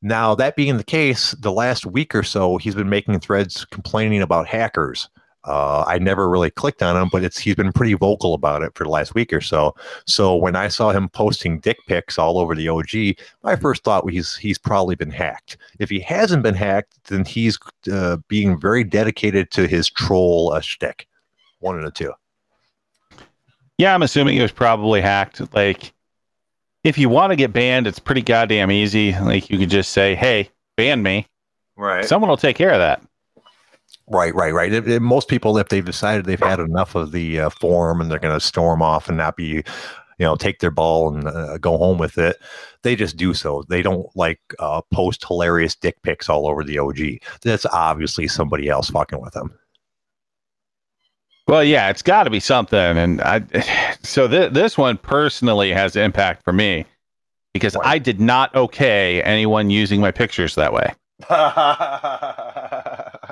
Now, that being the case, the last week or so, he's been making threads complaining about hackers. Uh, I never really clicked on him, but it's he's been pretty vocal about it for the last week or so. So when I saw him posting dick pics all over the OG, my first thought was he's he's probably been hacked. If he hasn't been hacked, then he's uh, being very dedicated to his troll uh, shtick. One of the two. Yeah, I'm assuming he was probably hacked. Like, if you want to get banned, it's pretty goddamn easy. Like, you could just say, "Hey, ban me." Right. Someone will take care of that. Right, right, right. It, it, most people, if they've decided they've had enough of the uh, forum and they're going to storm off and not be, you know, take their ball and uh, go home with it, they just do so. They don't like uh, post hilarious dick pics all over the OG. That's obviously somebody else fucking with them. Well, yeah, it's got to be something, and I. [SIGHS] So th- this one personally has impact for me because right. I did not okay anyone using my pictures that way. [LAUGHS]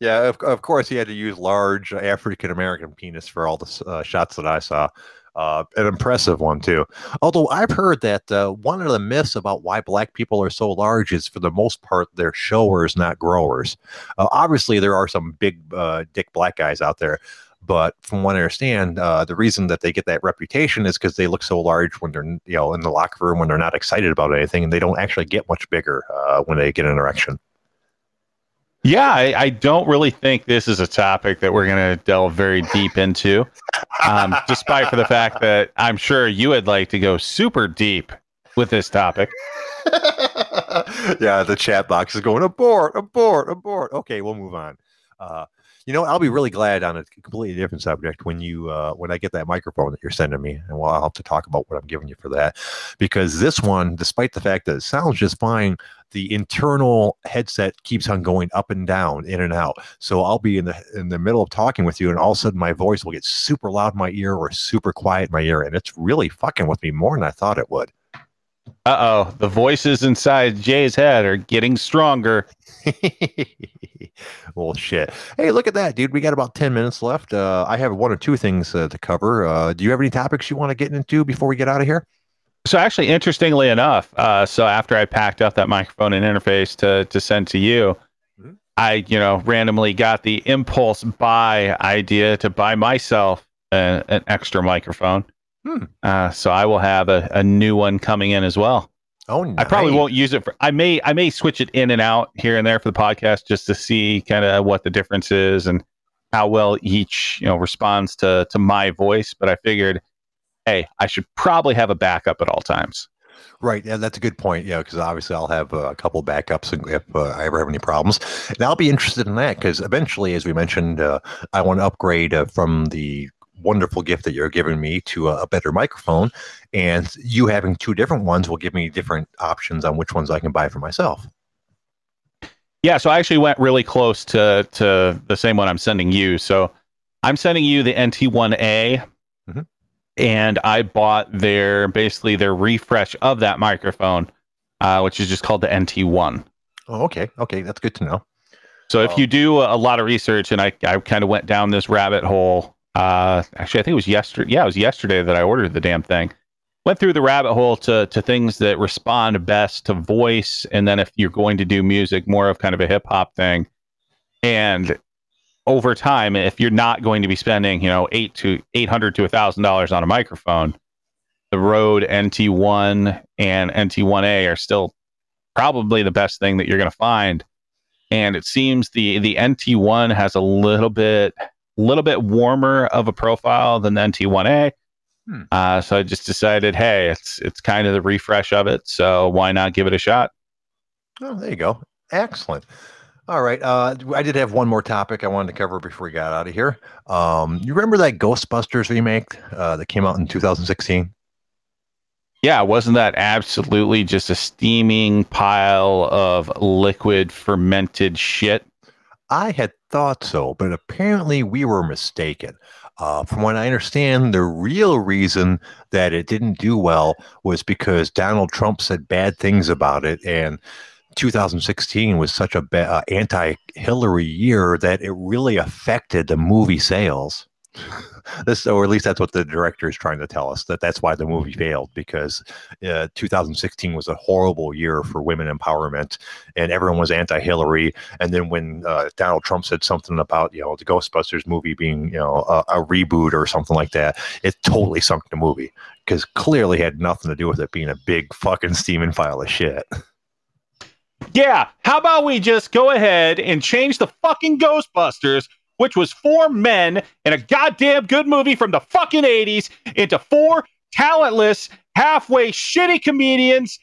yeah, of, of course he had to use large African American penis for all the uh, shots that I saw. Uh, an impressive one too. Although I've heard that uh, one of the myths about why black people are so large is, for the most part, they're showers, not growers. Uh, obviously, there are some big uh, dick black guys out there, but from what I understand, uh, the reason that they get that reputation is because they look so large when they're you know in the locker room when they're not excited about anything, and they don't actually get much bigger uh, when they get an erection. Yeah, I, I, don't really think this is a topic that we're going to delve very deep into, um, despite for the fact that I'm sure you would like to go super deep with this topic. [LAUGHS] yeah, the chat box is going abort, abort, abort. Okay, we'll move on. Uh, you know, I'll be really glad on a completely different subject when you uh, when I get that microphone that you're sending me, and well, I'll have to talk about what I'm giving you for that, because this one, despite the fact that it sounds just fine, the internal headset keeps on going up and down, in and out. So I'll be in the in the middle of talking with you, and all of a sudden my voice will get super loud in my ear or super quiet in my ear, and it's really fucking with me more than I thought it would. Uh oh, the voices inside Jay's head are getting stronger. [LAUGHS] well, shit. Hey, look at that, dude. We got about 10 minutes left. Uh, I have one or two things uh, to cover. Uh, do you have any topics you want to get into before we get out of here? So, actually, interestingly enough, uh, so after I packed up that microphone and interface to, to send to you, mm-hmm. I, you know, randomly got the impulse buy idea to buy myself a, an extra microphone. Hmm. Uh, so I will have a, a new one coming in as well. Oh, nice. I probably won't use it for. I may I may switch it in and out here and there for the podcast just to see kind of what the difference is and how well each you know responds to to my voice. But I figured, hey, I should probably have a backup at all times. Right. Yeah, that's a good point. Yeah, because obviously I'll have uh, a couple backups if uh, I ever have any problems. And I'll be interested in that because eventually, as we mentioned, uh, I want to upgrade uh, from the wonderful gift that you're giving me to a, a, better microphone. And you having two different ones will give me different options on which ones I can buy for myself. Yeah, so I actually went really close to to the same one I'm sending you. So I'm sending you the NT1A, mm-hmm. and I bought their basically their refresh of that microphone, uh, which is just called the NT1. Oh, okay, okay, that's good to know. So if you do a lot of research, and I, I kind of went down this rabbit hole uh, actually, I think it was yesterday. Yeah, it was yesterday that I ordered the damn thing. Went through the rabbit hole to to things that respond best to voice, and then if you're going to do music, more of kind of a hip hop thing. And over time, if you're not going to be spending, you know, eight to eight hundred to a thousand dollars on a microphone, the Rode NT1 and NT1A are still probably the best thing that you're going to find. And it seems the the NT1 has a little bit little bit warmer of a profile than the NT1A. Hmm. Uh, so I just decided, hey, it's it's kind of the refresh of it, so why not give it a shot? Oh, there you go. Excellent. All right. Uh, I did have one more topic I wanted to cover before we got out of here. Um, you remember that Ghostbusters remake uh, that came out in 2016? Yeah, wasn't that absolutely just a steaming pile of liquid fermented shit? I had thought so, but apparently we were mistaken. Uh, from what I understand, the real reason that it didn't do well was because Donald Trump said bad things about it, and 2016 was such a ba- uh, anti-Hillary year that it really affected the movie sales. [LAUGHS] this, or at least that's what the director is trying to tell us that that's why the movie failed because uh, 2016 was a horrible year for women empowerment, and everyone was anti-Hillary. And then when uh, Donald Trump said something about you know the Ghostbusters movie being you know a, a reboot or something like that, it totally sunk the movie because clearly had nothing to do with it being a big fucking steaming pile of shit. Yeah, how about we just go ahead and change the fucking Ghostbusters, which was four men in a goddamn good movie from the fucking 80s, into four talentless, halfway shitty comedians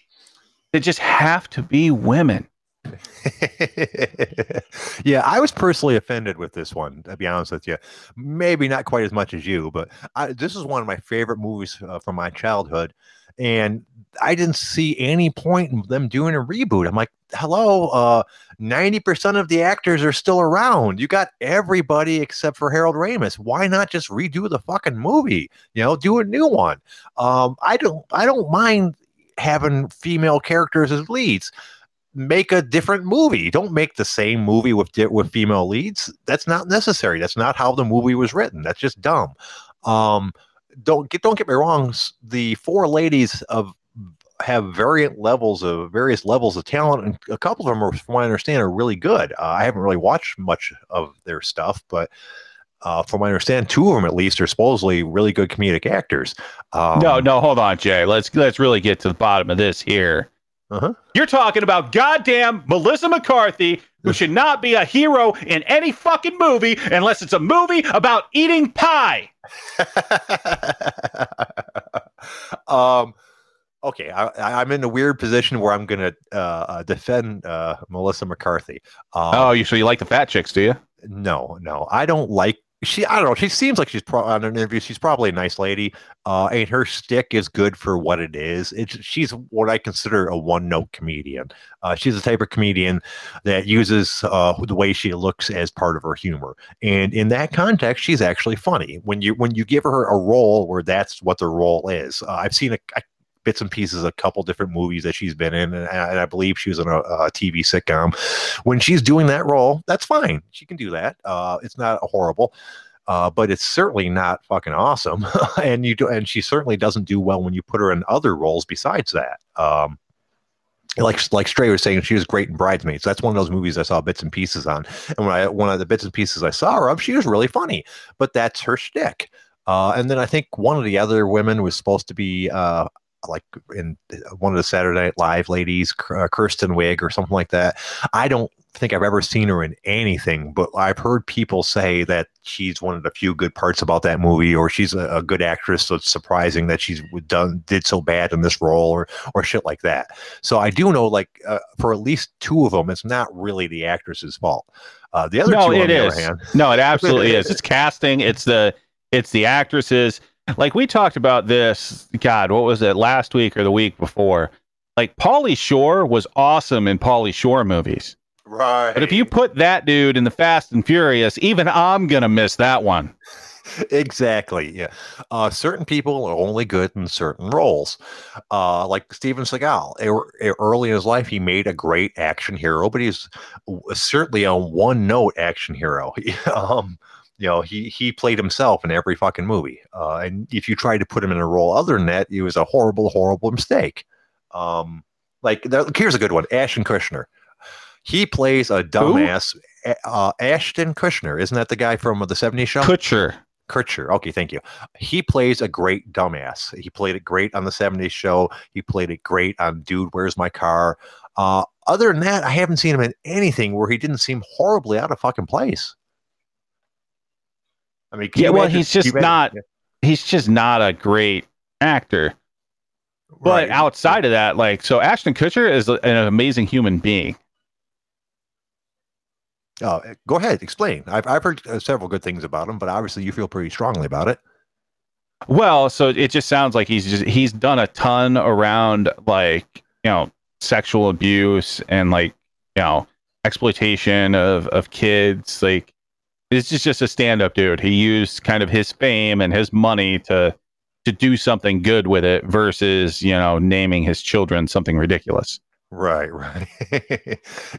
that just have to be women. [LAUGHS] yeah, I was personally offended with this one. To be honest with you, maybe not quite as much as you, but I, this is one of my favorite movies uh, from my childhood, and I didn't see any point in them doing a reboot. I'm like, hello, uh, 90% of the actors are still around. You got everybody except for Harold Ramis. Why not just redo the fucking movie? You know, do a new one. Um, I don't I don't mind having female characters as leads. Make a different movie. Don't make the same movie with with female leads. That's not necessary. That's not how the movie was written. That's just dumb. Um, don't get don't get me wrong. The four ladies of have variant levels of various levels of talent, and a couple of them, are, from what I understand, are really good. Uh, I haven't really watched much of their stuff, but uh, from what I understand, two of them at least are supposedly really good comedic actors. Um, no, no, hold on, Jay. Let's let's really get to the bottom of this here. Uh-huh. You're talking about goddamn Melissa McCarthy, who should not be a hero in any fucking movie unless it's a movie about eating pie. [LAUGHS] um okay, I, am in a weird position where I'm going to uh, uh, defend uh, Melissa McCarthy. Um, oh, you so you like the fat chicks, do you? No, no, I don't like. She, I don't know. She seems like she's pro- on an interview. She's probably a nice lady, uh, and her stick is good for what it is. It's she's what I consider a one-note comedian. Uh, she's the type of comedian that uses uh, the way she looks as part of her humor, and in that context, she's actually funny. When you when you give her a role where that's what the role is, uh, I've seen a, a bits and pieces a couple different movies that she's been in, and, and I believe she was in a, a, TV sitcom. When she's doing that role, that's fine. She can do that. Uh, it's not horrible. Uh, but it's certainly not fucking awesome, [LAUGHS] and you do, and she certainly doesn't do well when you put her in other roles besides that. Um, like like Stray was saying, she was great in Bridesmaids. That's one of those movies I saw bits and pieces on. And when I one of the bits and pieces I saw her of, she was really funny. But that's her shtick. Uh, and then I think one of the other women was supposed to be uh, like in one of the Saturday Night Live ladies, Kirsten Wiig or something like that. I don't think I've ever seen her in anything, but I've heard people say that she's one of the few good parts about that movie, or she's a, a good actress. So it's surprising that she's done did so bad in this role, or or shit like that. So I do know, like uh, for at least two of them, it's not really the actress's fault. Uh, the other no, two, it is. No, it absolutely is. It's [LAUGHS] casting. It's the it's the actresses like we talked about this, God, what was it last week or the week before? Like Pauly Shore was awesome in Pauly Shore movies. Right. But if you put that dude in the Fast and Furious, even I'm gonna miss that one. [LAUGHS] exactly. Yeah. Uh, certain people are only good in certain roles. Uh, like Steven Seagal. Early in his life, he made a great action hero, but he's certainly a one note action hero. [LAUGHS] um, you know, he he played himself in every fucking movie. Uh, and if you tried to put him in a role other than that, it was a horrible, horrible mistake. Um, like here's a good one: Ashton Kutcher. He plays a dumbass. Uh, Ashton Kutcher, isn't that the guy from the '70s show? Kutcher. Kutcher. Okay, thank you. He plays a great dumbass. He played it great on the '70s show. He played it great on Dude, Where's My Car? Uh, other than that, I haven't seen him in anything where he didn't seem horribly out of fucking place. I mean, yeah, well, he's just not. Yeah. He's just not a great actor. But right. outside of that, like, so Ashton Kutcher is an amazing human being. Oh, go ahead, explain. I've I've heard uh, several good things about him, but obviously you feel pretty strongly about it. Well, so it just sounds like he's just he's done a ton around like you know sexual abuse and like you know exploitation of of kids. Like this is just a stand-up dude. He used kind of his fame and his money to to do something good with it versus, you know, naming his children something ridiculous. Right, [LAUGHS] right.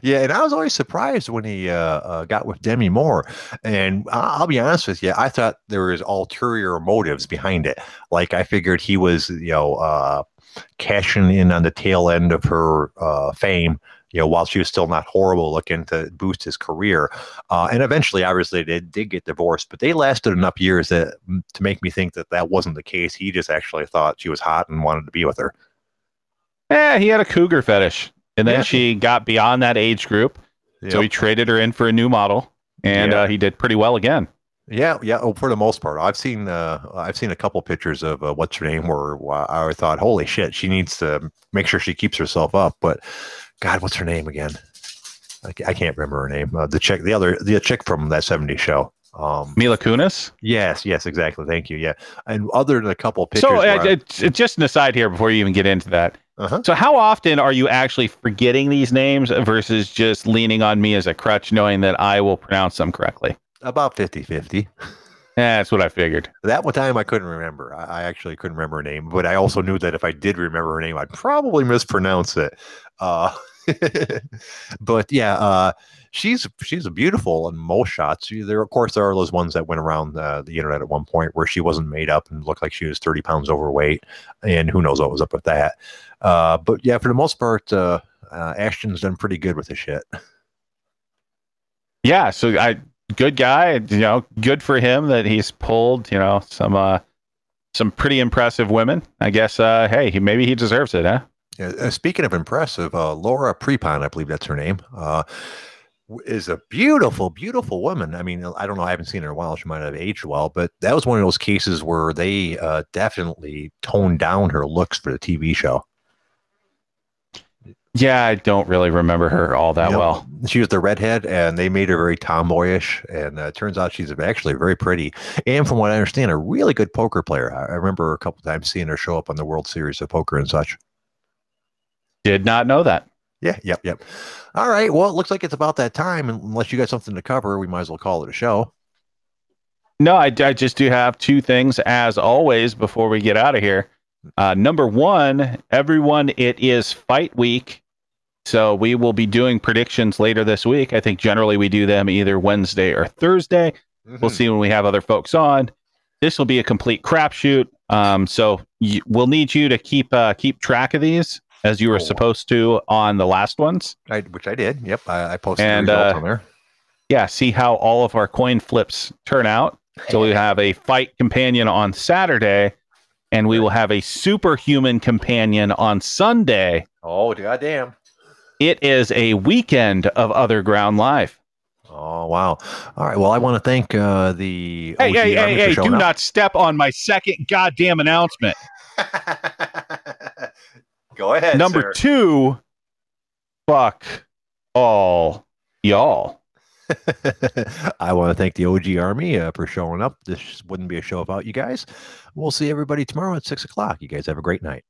yeah, and I was always surprised when he uh, uh, got with Demi Moore. And I- I'll be honest with you, I thought there was ulterior motives behind it. Like I figured he was, you know, uh, cashing in on the tail end of her uh, fame. You know, while she was still not horrible looking to boost his career, uh, and eventually, obviously, they did get divorced, but they lasted enough years that to make me think that that wasn't the case. He just actually thought she was hot and wanted to be with her. Yeah, he had a cougar fetish. And then Yeah. she got beyond that age group. So he traded her in for a new model. And Yeah. uh, he did pretty well again. Yeah, yeah. Oh, for the most part, I've seen uh, I've seen a couple pictures of uh, what's her name where I thought, holy shit, she needs to make sure she keeps herself up. But God, what's her name again? I, I can't remember her name. Uh, the chick, the other, the chick from that '70s show. Um, Mila Kunis. yes, yes, exactly. Thank you. Yeah, and other than a couple pictures. So, uh, it's- it's just an aside here before you even get into that. Uh-huh. So, how often are you actually forgetting these names versus just leaning on me as a crutch, knowing that I will pronounce them correctly? about 50-50. Yeah, that's what I figured. That one time I couldn't remember. I, I actually couldn't remember her name, but I also knew that if I did remember her name, I'd probably mispronounce it. Uh, [LAUGHS] but yeah, uh, she's she's beautiful in most shots. There, of course, there are those ones that went around uh, the internet at one point where she wasn't made up and looked like she was thirty pounds overweight, and who knows what was up with that. Uh, but yeah, for the most part, uh, uh, Ashton's done pretty good with the shit. Yeah, so I good guy, you know, good for him that he's pulled, you know, some uh some pretty impressive women. I guess hey, he maybe he deserves it, huh? Yeah, uh, speaking of impressive, uh, Laura Prepon, I believe that's her name, uh, is a beautiful, beautiful woman. I mean, I don't know, I haven't seen her in a while. She might have aged well, but that was one of those cases where they uh, definitely toned down her looks for the TV show. Yeah, I don't really remember her all that Yep. well. She was the redhead, and they made her very tomboyish. And uh, it turns out she's actually very pretty, and from what I understand, a really good poker player. I, I remember a couple times seeing her show up on the World Series of Poker and such. Did not know that. Yeah, yep, yep. All right. Well, it looks like it's about that time. Unless you got something to cover, we might as well call it a show. No, I, I just do have two things as always before we get out of here. Uh, number one, everyone, it is fight week. So we will be doing predictions later this week. I think generally we do them either Wednesday or Thursday. We'll see when we have other folks on. This will be a complete crapshoot. Um, so y- we'll need you to keep uh, keep track of these as you were Oh. supposed to on the last ones. I, which I did. Yep, I, I posted And, the results uh, on there. Yeah, see how all of our coin flips turn out. So we have a fight companion on Saturday, and we will have a superhuman companion on Sunday. Oh, goddamn. It is a weekend of OtherGround life. Oh, wow. All right. Well, I want to thank uh, the. Hey, OG hey, Army hey, hey, do up. not step on my second goddamn announcement. [LAUGHS] Go ahead. Number sir. two, fuck all y'all. [LAUGHS] I want to thank the OG Army uh, for showing up. This wouldn't be a show without you guys. We'll see everybody tomorrow at six o'clock. You guys have a great night.